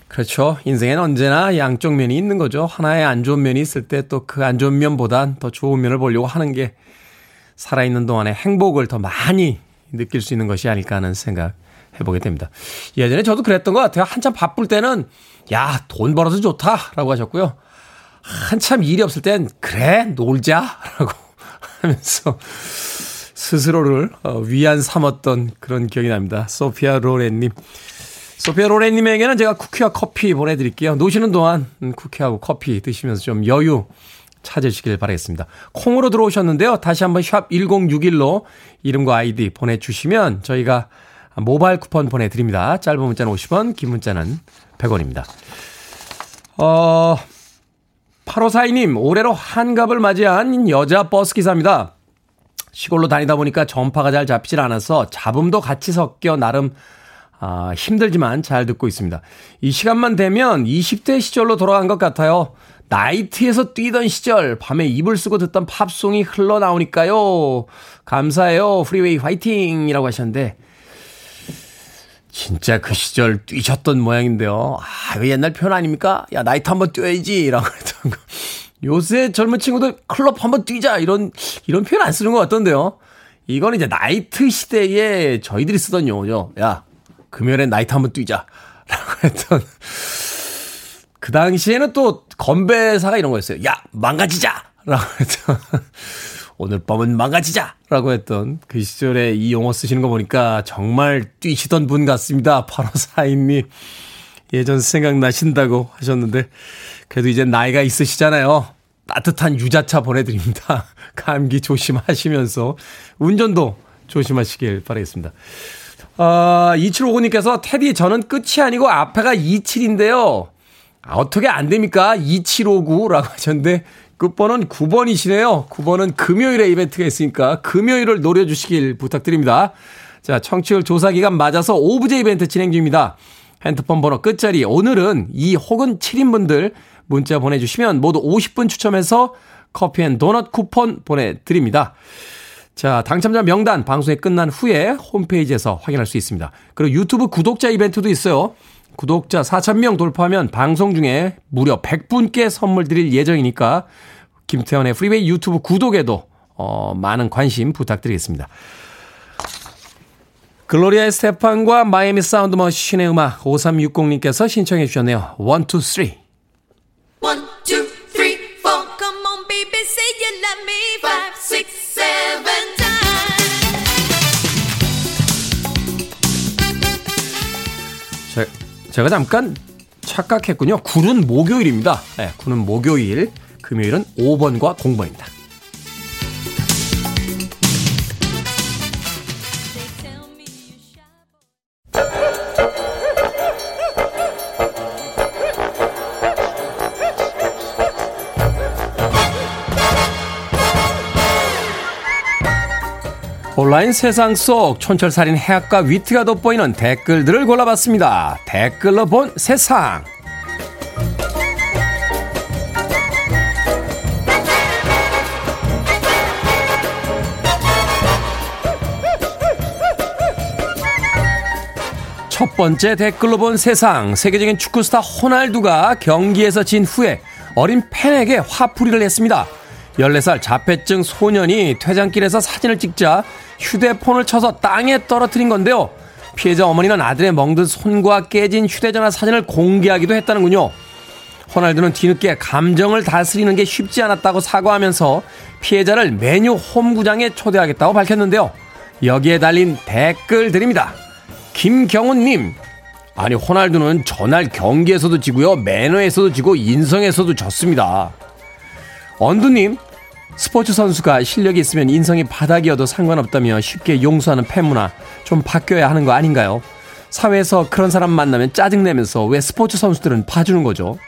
A: 그렇죠. 인생엔 언제나 양쪽 면이 있는 거죠. 하나의 안 좋은 면이 있을 때 또 그 안 좋은 면보단 더 좋은 면을 보려고 하는 게 살아있는 동안에 행복을 더 많이 느낄 수 있는 것이 아닐까 하는 생각 해보게 됩니다. 예전에 저도 그랬던 것 같아요. 한참 바쁠 때는 야, 돈 벌어서 좋다. 라고 하셨고요. 한참 일이 없을 땐 그래, 놀자. 라고 하면서 스스로를 어, 위안 삼았던 그런 기억이 납니다. 소피아 로렌님. 소피아 로렌님에게는 제가 쿠키와 커피 보내드릴게요. 노시는 동안 음, 쿠키하고 커피 드시면서 좀 여유 찾으시길 바라겠습니다. 콩으로 들어오셨는데요. 다시 한번 샵 1061로 이름과 아이디 보내주시면 저희가 모바일 쿠폰 보내드립니다. 짧은 문자는 50원, 긴 문자는 100원입니다. 어, 8542님, 올해로 환갑을 맞이한 여자 버스 기사입니다. 시골로 다니다 보니까 전파가 잘 잡히질 않아서 잡음도 같이 섞여 나름 아, 힘들지만 잘 듣고 있습니다. 이 시간만 되면 20대 시절로 돌아간 것 같아요. 나이트에서 뛰던 시절 밤에 이불 쓰고 듣던 팝송이 흘러나오니까요. 감사해요. 프리웨이 화이팅 이라고 하셨는데 진짜 그 시절 뛰셨던 모양인데요. 아, 이거 옛날 표현 아닙니까? 야, 나이트 한번 뛰어야지. 라고 했던 거. 요새 젊은 친구들 클럽 한번 뛰자. 이런, 이런 표현 안 쓰는 것 같던데요. 이건 이제 나이트 시대에 저희들이 쓰던 용어죠. 야, 금요일엔 나이트 한번 뛰자. 라고 했던. 그 당시에는 또 건배사가 이런 거였어요. 야, 망가지자! 라고 했던. 오늘 밤은 망가지자! 라고 했던 그 시절에 이 용어 쓰시는 거 보니까 정말 뛰시던 분 같습니다. 8542님. 예전 생각나신다고 하셨는데, 그래도 이제 나이가 있으시잖아요. 따뜻한 유자차 보내드립니다. 감기 조심하시면서 운전도 조심하시길 바라겠습니다. 아, 2759님께서 테디 저는 끝이 아니고 앞에가 27인데요. 아, 어떻게 안 됩니까? 2759라고 하셨는데 끝번호는 9번이시네요. 9번은 금요일에 이벤트가 있으니까 금요일을 노려주시길 부탁드립니다. 자, 청취율 조사 기간 맞아서 오부제 이벤트 진행 중입니다. 핸드폰 번호 끝자리 오늘은 2 혹은 7인분들 문자 보내주시면 모두 50분 추첨해서 커피 and 도넛 쿠폰 보내드립니다. 자, 당첨자 명단 방송이 끝난 후에 홈페이지에서 확인할 수 있습니다. 그리고 유튜브 구독자 이벤트도 있어요. 구독자 4,000명 돌파하면 방송 중에 무려 100분께 선물 드릴 예정이니까 김태훈의 프리웨이 유튜브 구독에도 어, 많은 관심 부탁드리겠습니다. 글로리아 스테판과 마이애미 사운드 머신의 음악 5360님께서 신청해 주셨네요. 1, 2, 3. 제, 제가 잠깐 착각했군요. 굴은 목요일입니다. 네, 굴은 목요일, 금요일은 5번과 0번입니다. 온라인 세상 속 촌철살인 해학과 위트가 돋보이는 댓글들을 골라봤습니다. 댓글로 본 세상. 첫 번째 댓글로 본 세상. 세계적인 축구 스타 호날두가 경기에서 진 후에 어린 팬에게 화풀이를 했습니다. 14살 자폐증 소년이 퇴장길에서 사진을 찍자 휴대폰을 쳐서 땅에 떨어뜨린 건데요. 피해자 어머니는 아들의 멍든 손과 깨진 휴대전화 사진을 공개하기도 했다는군요. 호날두는 뒤늦게 감정을 다스리는 게 쉽지 않았다고 사과하면서 피해자를 메뉴 홈구장에 초대하겠다고 밝혔는데요. 여기에 달린 댓글 드립니다. 김경훈님, 아니 호날두는 전날 경기에서도 지고요, 매너에서도 지고 인성에서도 졌습니다. 언두님, 스포츠 선수가 실력이 있으면 인성이 바닥이어도 상관없다며 쉽게 용서하는 팬문화 좀 바뀌어야 하는 거 아닌가요? 사회에서 그런 사람 만나면 짜증내면서 왜 스포츠 선수들은 봐주는 거죠?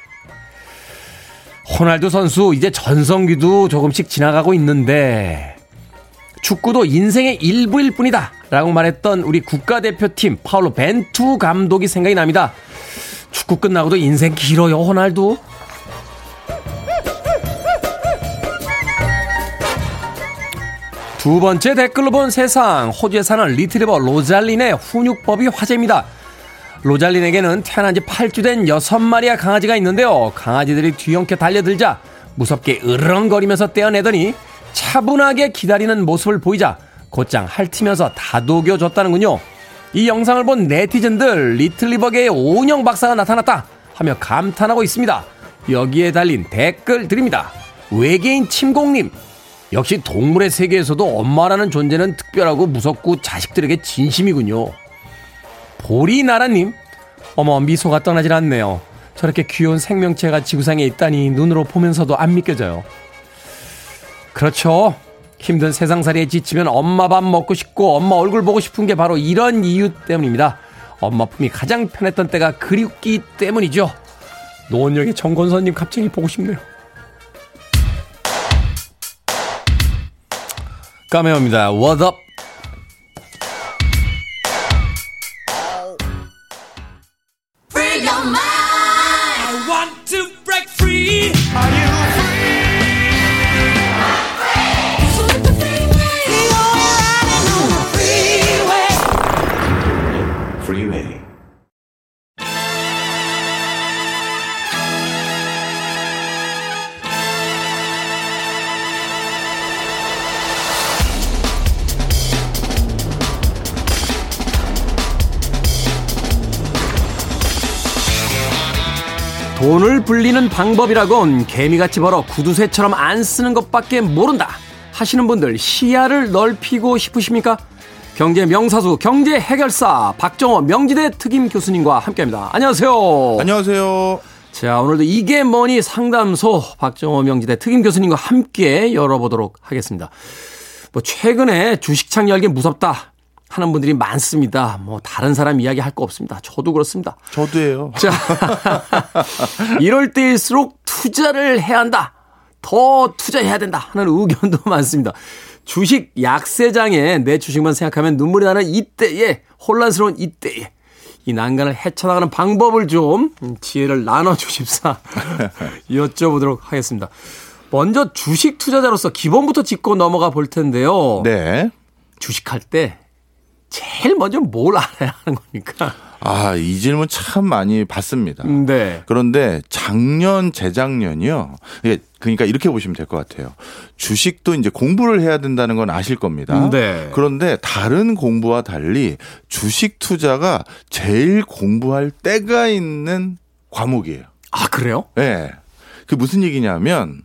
A: 호날두 선수 이제 전성기도 조금씩 지나가고 있는데 축구도 인생의 일부일 뿐이다 라고 말했던 우리 국가대표팀 파울로 벤투 감독이 생각이 납니다. 축구 끝나고도 인생 길어요 호날두. 두 번째 댓글로 본 세상 호주에 사는 리트리버 로잘린의 훈육법이 화제입니다. 로잘린에게는 태어난 지 8주 된 6마리의 강아지가 있는데요. 강아지들이 뒤엉켜 달려들자 무섭게 으르렁거리면서 떼어내더니 차분하게 기다리는 모습을 보이자 곧장 핥으면서 다독여 줬다는군요. 이 영상을 본 네티즌들 리틀리버계의 오은영 박사가 나타났다 하며 감탄하고 있습니다. 여기에 달린 댓글 드립니다. 외계인 침공님 역시 동물의 세계에서도 엄마라는 존재는 특별하고 무섭고 자식들에게 진심이군요. 보리나라님, 어머, 미소가 떠나질 않네요. 저렇게 귀여운 생명체가 지구상에 있다니 눈으로 보면서도 안 믿겨져요. 그렇죠. 힘든 세상살이에 지치면 엄마 밥 먹고 싶고 엄마 얼굴 보고 싶은 게 바로 이런 이유 때문입니다. 엄마 품이 가장 편했던 때가 그립기 때문이죠. 노원역의 정건선님 갑자기 보고 싶네요. 까메오입니다. What up? 돈을 불리는 방법이라곤 개미같이 벌어 구두쇠처럼 안 쓰는 것밖에 모른다 하시는 분들 시야를 넓히고 싶으십니까? 경제 명사수 경제 해결사 박정호 명지대 특임 교수님과 함께합니다. 안녕하세요.
G: 안녕하세요.
A: 자 오늘도 이게 뭐니 상담소 박정호 명지대 특임 교수님과 함께 열어보도록 하겠습니다. 뭐 최근에 주식창 열기 무섭다 하는 분들이 많습니다. 뭐 다른 사람 이야기 할 거 없습니다. 저도 그렇습니다.
G: 저도예요.
A: 자, 이럴 때일수록 투자를 해야 한다. 더 투자해야 된다 하는 의견도 많습니다. 주식 약세장에 내 주식만 생각하면 눈물이 나는 이때에 혼란스러운 이때에 이 난간을 헤쳐나가는 방법을 좀 지혜를 나눠주십사 여쭤보도록 하겠습니다. 먼저 주식 투자자로서 기본부터 짚고 넘어가 볼 텐데요.
G: 네.
A: 주식할 때 제일 먼저 뭘 알아야 하는 겁니까?
G: 아, 이 질문 참 많이 받습니다.
A: 네.
G: 그런데 작년, 재작년이요. 그러니까 이렇게 보시면 될 것 같아요. 주식도 이제 공부를 해야 된다는 건 아실 겁니다.
A: 네.
G: 그런데 다른 공부와 달리 주식 투자가 제일 공부할 때가 있는 과목이에요.
A: 아, 그래요?
G: 예. 네. 그 무슨 얘기냐면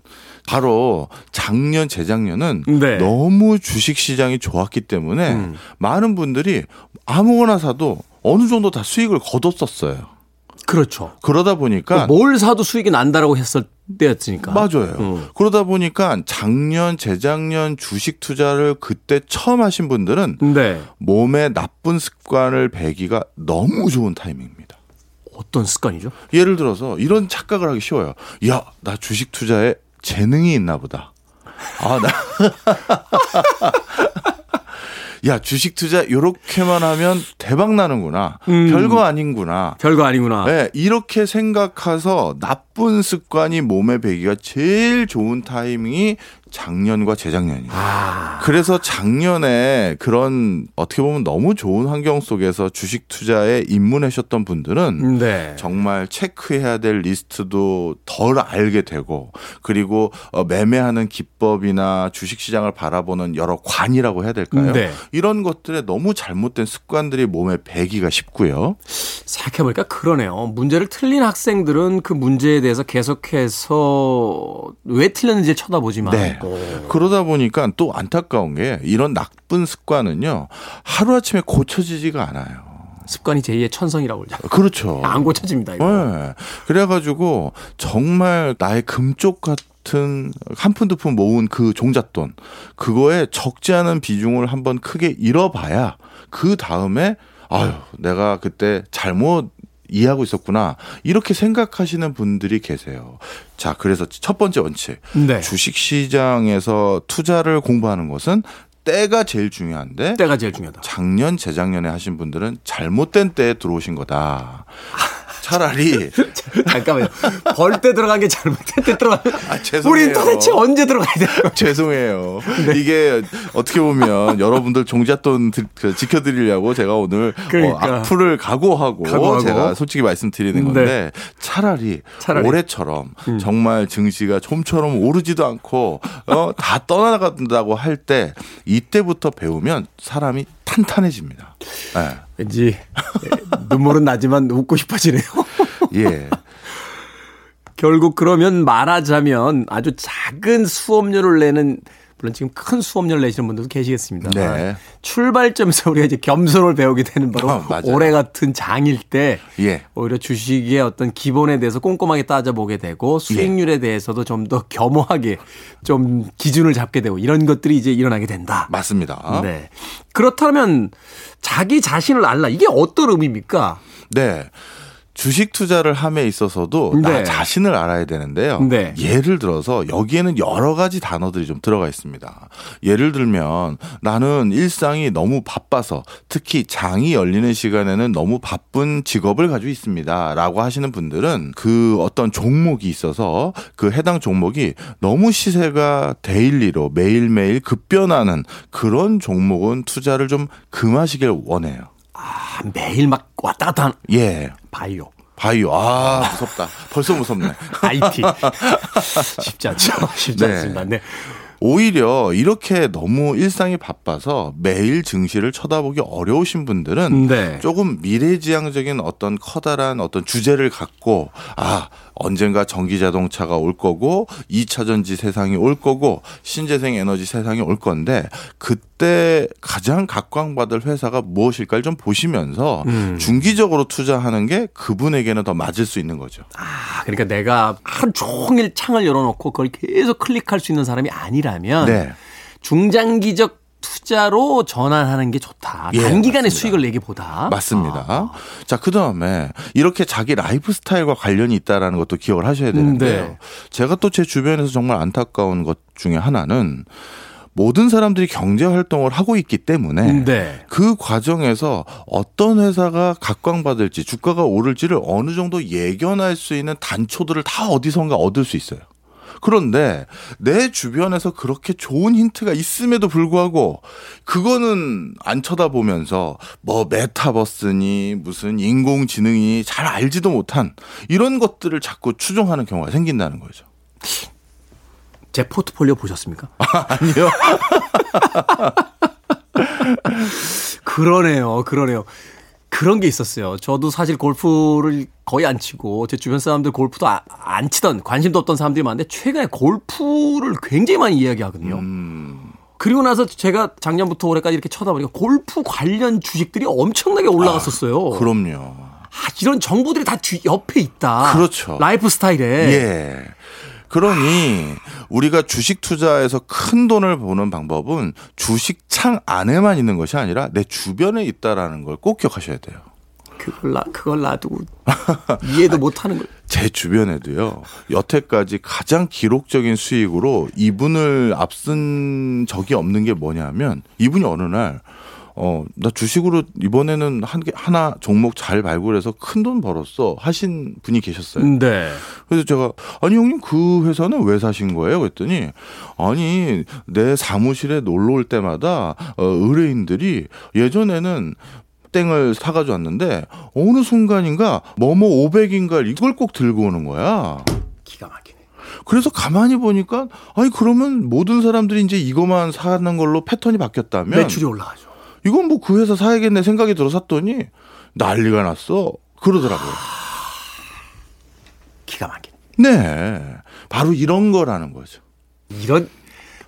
G: 바로 작년 재작년은
A: 네.
G: 너무 주식 시장이 좋았기 때문에
A: 음.
G: 많은 분들이 아무거나 사도 어느 정도 다 수익을 거뒀었어요.
A: 그렇죠.
G: 그러다 보니까
A: 뭘 사도 수익이 난다라고 했을 때였으니까.
G: 맞아요.
A: 음.
G: 그러다 보니까 작년, 재작년 주식 투자를 그때 처음 하신 분들은
A: 네.
G: 몸에 나쁜 습관을 배기가 너무 좋은 타이밍입니다.
A: 어떤 습관이죠?
G: 예를 들어서 이런 착각을 하기 쉬워요. 야, 나 주식 투자에 재능이 있나 보다. 아, 나. 야, 주식 투자 요렇게만 하면 대박 나는구나.
A: 음.
G: 별거 아닌구나.
A: 별거 아니구나.
G: 네, 이렇게 생각해서 나쁜 나쁜 습관이 몸에 배기가 제일 좋은 타이밍이 작년과 재작년이에요. 그래서 작년에 그런 어떻게 보면 너무 좋은 환경 속에서 주식 투자에 입문하셨던 분들은
A: 네.
G: 정말 체크해야 될 리스트도 덜 알게 되고 그리고 어, 매매하는 기법이나 주식 시장을 바라보는 여러 관이라고 해야 될까요?
A: 네.
G: 이런 것들에 너무 잘못된 습관들이 몸에 배기가 쉽고요.
A: 생각해보니까 그러네요. 문제를 틀린 학생들은 그 문제에 대해서 계속해서 왜 틀렸는지 쳐다보지만
G: 네. 그러다 보니까 또 안타까운 게 이런 나쁜 습관은요 하루아침에 고쳐지지가 않아요.
A: 습관이 제2의 천성이라고 그러죠.
G: 그렇죠.
A: 안 고쳐집니다. 이거.
G: 네. 그래가지고 정말 나의 금쪽 같은 한 푼 두 푼 모은 그 종잣돈 그거에 적지 않은 비중을 한번 크게 잃어봐야 그 다음에 아유 내가 그때 잘못 이해하고 있었구나 이렇게 생각하시는 분들이 계세요. 자 그래서 첫 번째 원칙
A: 네.
G: 주식 시장에서 투자를 공부하는 것은 때가 제일 중요한데
A: 때가 제일 중요하다.
G: 작년 재작년에 하신 분들은 잘못된 때에 들어오신 거다. 차라리
A: 잠깐만요. 벌 때 들어간 게 잘못된 때 들어가면
G: 아, 죄송해요.
A: 우린 도대체 언제 들어가야 거야?
G: 죄송해요.
A: 네.
G: 이게 어떻게 보면 여러분들 종잣돈 드- 그 지켜드리려고 제가 오늘
A: 그러니까.
G: 어, 악플을 각오하고,
A: 각오하고.
G: 제가 솔직히 말씀드리는
A: 네.
G: 건데 차라리,
A: 차라리. 음.
G: 올해처럼 정말 증시가 좀처럼 오르지도 않고 어, 다 떠나간다고 할 때 이때부터 배우면 사람이 탄탄해집니다.
A: 왠지 예, 눈물은 나지만 웃고 싶어지네요.
G: 예. 예.
A: 결국 그러면 말하자면 아주 작은 수업료를 내는 물론 지금 큰 수업료를 내시는 분들도 계시겠습니다.
G: 네.
A: 출발점에서 우리가 이제 겸손을 배우게 되는 바로
G: 어.
A: 올해 같은 장일 때
G: 예.
A: 오히려 주식의 어떤 기본에 대해서 꼼꼼하게 따져보게 되고 수익률에 대해서도 좀 더 겸허하게 좀 기준을 잡게 되고 이런 것들이 이제 일어나게 된다.
G: 맞습니다.
A: 네. 그렇다면 자기 자신을 알라 이게 어떤 의미입니까?
G: 네. 주식 투자를 함에 있어서도
A: 네.
G: 나 자신을 알아야 되는데요.
A: 네.
G: 예를 들어서 여기에는 여러 가지 단어들이 좀 들어가 있습니다. 예를 들면 나는 일상이 너무 바빠서 특히 장이 열리는 시간에는 너무 바쁜 직업을 가지고 있습니다. 라고 하시는 분들은 그 어떤 종목이 있어서 그 해당 종목이 너무 시세가 daily로 매일매일 급변하는 그런 종목은 투자를 좀 금하시길 원해요.
A: 아, 매일 막 왔다 갔다 하는
G: 예.
A: 바이오.
G: 바이오. 아, 무섭다. 벌써 무섭네.
A: IT. 쉽지 않죠. 쉽지
G: 네.
A: 않습니다. 네.
G: 오히려 이렇게 너무 일상이 바빠서 매일 증시를 쳐다보기 어려우신 분들은
A: 네.
G: 조금 미래지향적인 어떤 커다란 어떤 주제를 갖고 아 언젠가 전기 자동차가 올 거고 2차 전지 세상이 올 거고 신재생 에너지 세상이 올 건데 그때 가장 각광받을 회사가 무엇일까를 좀 보시면서
A: 음.
G: 중기적으로 투자하는 게 그분에게는 더 맞을 수 있는 거죠.
A: 아, 그러니까 내가 하루 종일 창을 열어놓고 그걸 계속 클릭할 수 있는 사람이 아니라면
G: 네.
A: 중장기적 투자로 전환하는 게 좋다.
G: 예,
A: 단기간에
G: 맞습니다.
A: 수익을 내기보다.
G: 맞습니다.
A: 아,
G: 자, 그 다음에 이렇게 자기 라이프 스타일과 관련이 있다라는 것도 기억을 하셔야 되는데요.
A: 네.
G: 제가 또 제 주변에서 정말 안타까운 것 중에 하나는 모든 사람들이 경제 활동을 하고 있기 때문에
A: 네.
G: 그 과정에서 어떤 회사가 각광받을지 주가가 오를지를 어느 정도 예견할 수 있는 단초들을 다 어디선가 얻을 수 있어요. 그런데 내 주변에서 그렇게 좋은 힌트가 있음에도 불구하고 그거는 안 쳐다보면서 뭐 메타버스니 무슨 인공지능이 잘 알지도 못한 이런 것들을 자꾸 추종하는 경우가 생긴다는 거죠.
A: 제 포트폴리오 보셨습니까?
G: 아니요.
A: 그러네요. 그러네요. 그런 게 있었어요. 저도 사실 골프를 거의 안 치고 제 주변 사람들 골프도 아- 안 치던 관심도 없던 사람들이 많은데 최근에 골프를 굉장히 많이 이야기하거든요.
G: 음.
A: 그리고 나서 제가 작년부터 올해까지 이렇게 쳐다보니까 골프 관련 주식들이 엄청나게 올라갔었어요.
G: 그럼요.
A: 아, 이런 정보들이 다 뒤, 옆에 있다.
G: 그렇죠.
A: 라이프 스타일에.
G: 예. 그러니 우리가 주식 투자에서 큰 돈을 버는 방법은 주식 창 안에만 있는 것이 아니라 내 주변에 있다라는 걸 꼭 기억하셔야 돼요.
A: 그걸 나 그걸 놔두고 이해도 못 하는 걸.
G: 제 주변에도요. 여태까지 가장 기록적인 수익으로 이분을 앞선 적이 없는 게 뭐냐면 이분이 어느 날 어, 나 주식으로 이번에는 한 개, 하나 종목 잘 발굴해서 큰 돈 벌었어. 하신 분이 계셨어요.
A: 네.
G: 그래서 제가, 아니, 형님 그 회사는 왜 사신 거예요? 그랬더니, 아니, 내 사무실에 놀러 올 때마다, 어, 의뢰인들이 예전에는 땡을 사가지고 왔는데, 어느 순간인가, 뭐뭐 500인가 이걸 꼭 들고 오는 거야.
A: 기가 막히네.
G: 그래서 가만히 보니까, 아니, 그러면 모든 사람들이 이제 이것만 사는 걸로 패턴이 바뀌었다면,
A: 매출이 올라가죠.
G: 이건 뭐 그 회사 사야겠네 생각이 들어 샀더니 난리가 났어. 그러더라고요.
A: 기가 막히네.
G: 네. 바로 이런 거라는 거죠.
A: 이런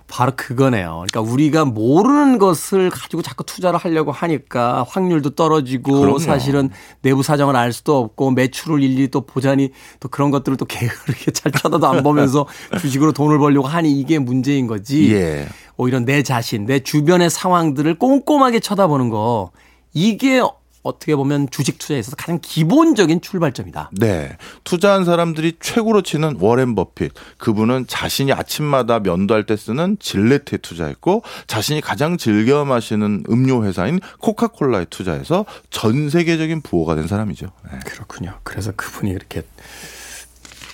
A: 바로 그거네요. 그러니까 우리가 모르는 것을 가지고 자꾸 투자를 하려고 하니까 확률도 떨어지고
G: 그럼요.
A: 사실은 내부 사정을 알 수도 없고 매출을 일일이 또 보자니 또 그런 것들을 또 게으르게 잘 쳐다도 안 보면서 주식으로 돈을 벌려고 하니 이게 문제인 거지.
G: 예.
A: 오히려 내 자신, 내 주변의 상황들을 꼼꼼하게 쳐다보는 거 이게 어떻게 보면 주식 투자에 있어서 가장 기본적인 출발점이다.
G: 네. 투자한 사람들이 최고로 치는 워렌 버핏. 그분은 자신이 아침마다 면도할 때 쓰는 질레트에 투자했고 자신이 가장 즐겨 마시는 음료 회사인 코카콜라에 투자해서 전 세계적인 부호가 된 사람이죠. 네.
A: 그렇군요. 그래서 그분이 이렇게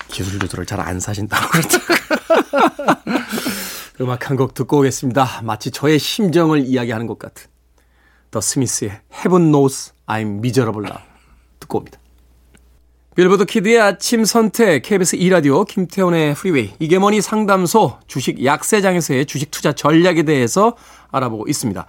A: 기술 유도를 잘 안 사신다고 그러죠. 음악 한 곡 듣고 오겠습니다. 마치 저의 심정을 이야기하는 것 같은 더 스미스의 Heaven Knows I'm Miserable Now 듣고 옵니다. 빌보드 키드의 아침 선택 KBS 2라디오 김태훈의 프리웨이 이게 뭐니 상담소 주식 약세장에서의 주식 투자 전략에 대해서 알아보고 있습니다.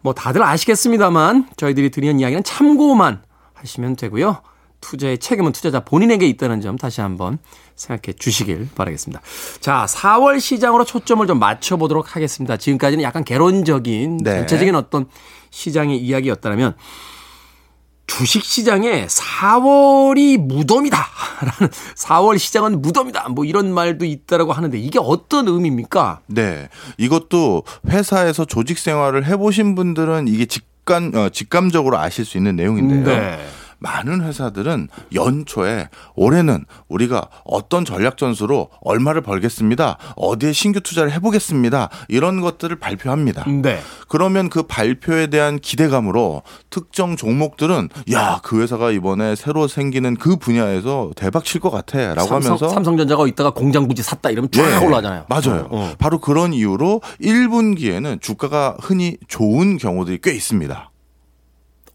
A: 뭐 다들 아시겠습니다만 저희들이 드리는 이야기는 참고만 하시면 되고요. 투자의 책임은 투자자 본인에게 있다는 점 다시 한번 생각해 주시길 바라겠습니다. 자, 4월 시장으로 초점을 좀 맞춰보도록 하겠습니다. 지금까지는 약간 개론적인
G: 네.
A: 전체적인 어떤 시장의 이야기였다면 주식 시장에 4월이 무덤이다 라는 4월 시장은 무덤이다 뭐 이런 말도 있다라고 하는데 이게 어떤 의미입니까?
G: 네. 이것도 회사에서 조직 생활을 해보신 분들은 이게 직감, 어, 직감적으로 아실 수 있는 내용인데요.
A: 네.
G: 많은 회사들은 연초에 올해는 우리가 어떤 전략 전술로 얼마를 벌겠습니다. 어디에 신규 투자를 해보겠습니다. 이런 것들을 발표합니다.
A: 네.
G: 그러면 그 발표에 대한 기대감으로 특정 종목들은 야, 그 회사가 이번에 새로 생기는 그 분야에서 대박 칠 것 같아. 라고
A: 삼성,
G: 하면서
A: 삼성전자가 이따가 공장 부지 샀다 이러면 쫙
G: 예,
A: 올라가잖아요.
G: 맞아요.
A: 어, 어.
G: 바로 그런 이유로 1분기에는 주가가 흔히 좋은 경우들이 꽤 있습니다.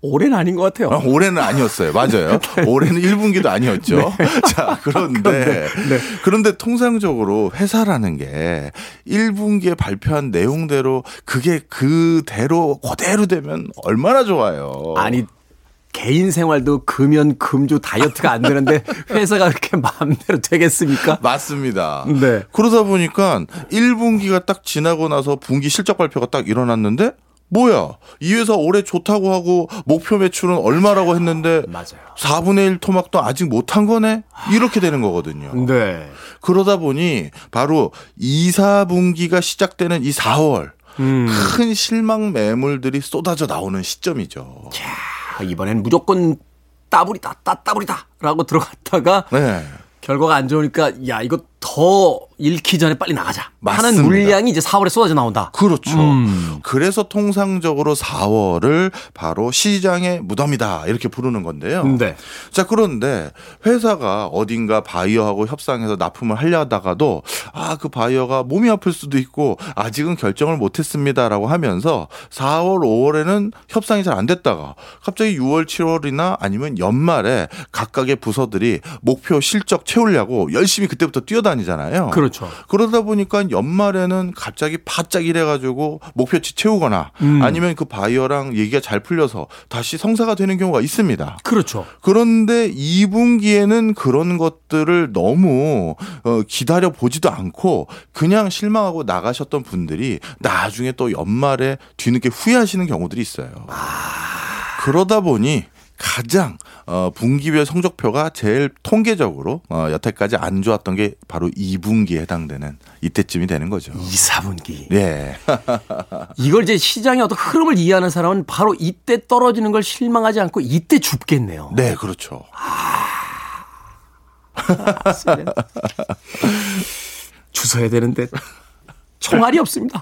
A: 올해는 아닌 것 같아요.
G: 아, 올해는 아니었어요. 맞아요. 올해는 1분기도 아니었죠. 자, 그런데 그런데 통상적으로 회사라는 게 1분기에 발표한 내용대로 그게 그대로 그대로 되면 얼마나 좋아요.
A: 아니 개인 생활도 금연 금주 다이어트가 안 되는데 회사가 그렇게 마음대로 되겠습니까?
G: 맞습니다.
A: 네.
G: 그러다 보니까 1분기가 딱 지나고 나서 분기 실적 발표가 딱 일어났는데 뭐야? 이 회사 올해 좋다고 하고 목표 매출은 얼마라고 했는데
A: 맞아요.
G: 4분의 1 토막도 아직 못한 거네? 이렇게 되는 거거든요.
A: 네.
G: 그러다 보니 바로 2, 4분기가 시작되는 이 4월
A: 음.
G: 큰 실망 매물들이 쏟아져 나오는 시점이죠.
A: 아, 이번엔 무조건 따블이다, 따 따블이다라고 들어갔다가
G: 네.
A: 결과가 안 좋으니까 야 이거 더 잃기 전에 빨리 나가자 하는
G: 맞습니다.
A: 물량이 이제 4월에 쏟아져 나온다.
G: 그렇죠.
A: 음.
G: 그래서 통상적으로 4월을 바로 시장의 무덤이다 이렇게 부르는 건데요.
A: 네.
G: 자 그런데 회사가 어딘가 바이어하고 협상해서 납품을 하려다가도 아 그 바이어가 몸이 아플 수도 있고 아직은 결정을 못했습니다라고 하면서 4월, 5월에는 협상이 잘 안 됐다가 갑자기 6월, 7월이나 아니면 연말에 각각의 부서들이 목표 실적 채우려고 열심히 그때부터 뛰어다니잖아요.
A: 그렇죠.
G: 그러다 보니까 연말에는 갑자기 바짝 이래가지고 목표치 채우거나
A: 음.
G: 아니면 그 바이어랑 얘기가 잘 풀려서 다시 성사가 되는 경우가 있습니다.
A: 그렇죠.
G: 그런데 2분기에는 그런 것들을 너무 어, 기다려 보지도 않고 그냥 실망하고 나가셨던 분들이 나중에 또 연말에 뒤늦게 후회하시는 경우들이 있어요. 그러다 보니 가장 어, 분기별 성적표가 제일 통계적으로 어, 여태까지 안 좋았던 게 바로 2분기에 해당되는 이때쯤이 되는 거죠.
A: 2, 4분기.
G: 네.
A: 이걸 이제 시장의 어떤 흐름을 이해하는 사람은 바로 이때 떨어지는 걸 실망하지 않고 이때 줍겠네요.
G: 네, 그렇죠.
A: 주워야 되는데 총알이 없습니다.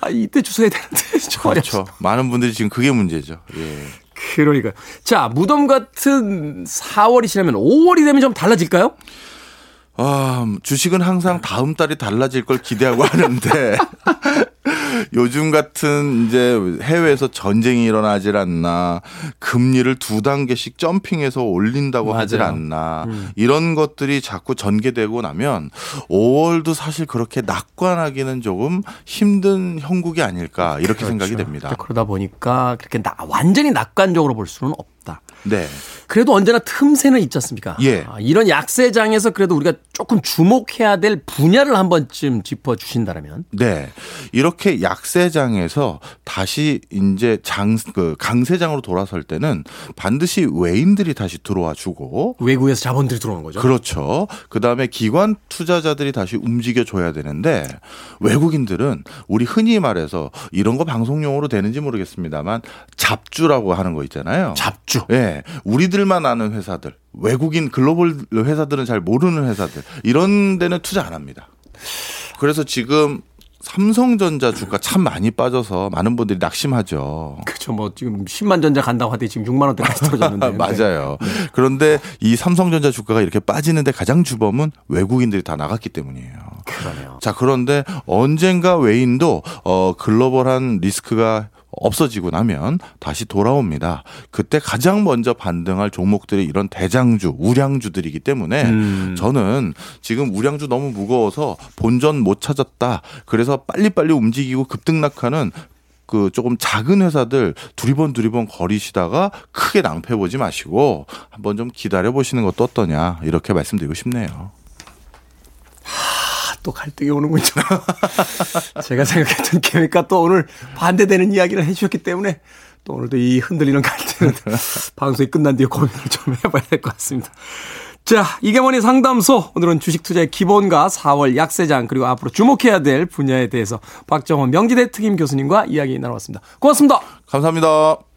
A: 아, 이때 주워야 되는데 총알이
G: 그렇죠.
A: 없어.
G: 많은 분들이 지금 그게 문제죠. 예.
A: 그러니까. 자, 무덤 같은 4월이 지나면 5월이 되면 좀 달라질까요?
G: 아, 주식은 항상 다음 달이 달라질 걸 기대하고 하는데 요즘 같은 이제 해외에서 전쟁이 일어나질 않나 금리를 두 단계씩 점핑해서 올린다고 하질
A: 맞아요.
G: 않나 이런 것들이 자꾸 전개되고 나면 5월도 사실 그렇게 낙관하기는 조금 힘든 형국이 아닐까 이렇게 생각이 됩니다.
A: 그렇죠. 그러다 보니까 그렇게 나- 완전히 낙관적으로 볼 수는 없다.
G: 네.
A: 그래도 언제나 틈새는 있지 않습니까?
G: 예.
A: 아, 이런 약세장에서 그래도 우리가 조금 주목해야 될 분야를 한 번쯤 짚어 주신다면
G: 네. 이렇게 약세장에서 다시 이제 장, 그 강세장으로 돌아설 때는 반드시 외인들이 다시 들어와 주고
A: 외국에서 자본들이 들어오는 거죠.
G: 그렇죠. 그 다음에 기관 투자자들이 다시 움직여 줘야 되는데 외국인들은 우리 흔히 말해서 이런 거 방송용어로 되는지 모르겠습니다만 잡주라고 하는 거 있잖아요.
A: 잡주.
G: 예. 우리들만 아는 회사들, 외국인 글로벌 회사들은 잘 모르는 회사들, 이런 데는 투자 안 합니다. 그래서 지금 삼성전자 주가 참 많이 빠져서 많은 분들이 낙심하죠.
A: 그렇죠. 뭐 지금 10만 전자 간다고 하더니 지금 6만 원대까지 떨어졌는데.
G: 맞아요. 그런데 이 삼성전자 주가가 이렇게 빠지는데 가장 주범은 외국인들이 다 나갔기 때문이에요.
A: 그러네요.
G: 자, 그런데 언젠가 외인도 어 글로벌한 리스크가 없어지고 나면 다시 돌아옵니다. 그때 가장 먼저 반등할 종목들이 이런 대장주, 우량주들이기 때문에
A: 음.
G: 저는 지금 우량주 너무 무거워서 본전 못 찾았다. 그래서 빨리빨리 움직이고 급등락하는 그 조금 작은 회사들 두리번 두리번 거리시다가 크게 낭패 보지 마시고 한번 좀 기다려 보시는 것도 어떠냐 이렇게 말씀드리고 싶네요.
A: 또 갈등이 오는군요. 제가 생각했던 계획과 또 오늘 반대되는 이야기를 해주셨기 때문에 또 오늘도 이 흔들리는 갈등은 방송이 끝난 뒤에 고민을 좀 해봐야 될 것 같습니다. 자, 이게 뭐니 상담소. 오늘은 주식 투자의 기본과 4월 약세장 그리고 앞으로 주목해야 될 분야에 대해서 박정원 명지대 특임 교수님과 이야기 나눠봤습니다. 고맙습니다.
G: 감사합니다.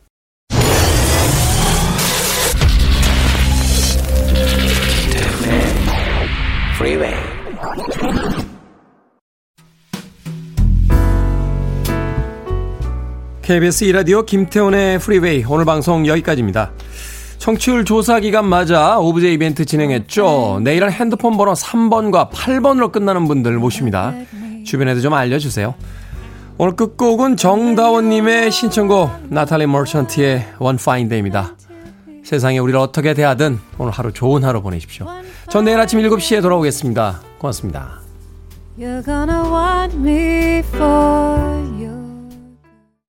A: KBS 이라디오 김태훈의 프리웨이 오늘 방송 여기까지입니다. 청취율 조사 기간 맞아 오브제 이벤트 진행했죠. 내일은 핸드폰 번호 3번과 8번으로 끝나는 분들 모십니다. 주변에도 좀 알려주세요. 오늘 끝곡은 정다원님의 신청곡 나탈리 머천트의 One Fine Day입니다. 세상에 우리를 어떻게 대하든 오늘 하루 좋은 하루 보내십시오. 전 내일 아침 7시에 돌아오겠습니다. 고맙습니다.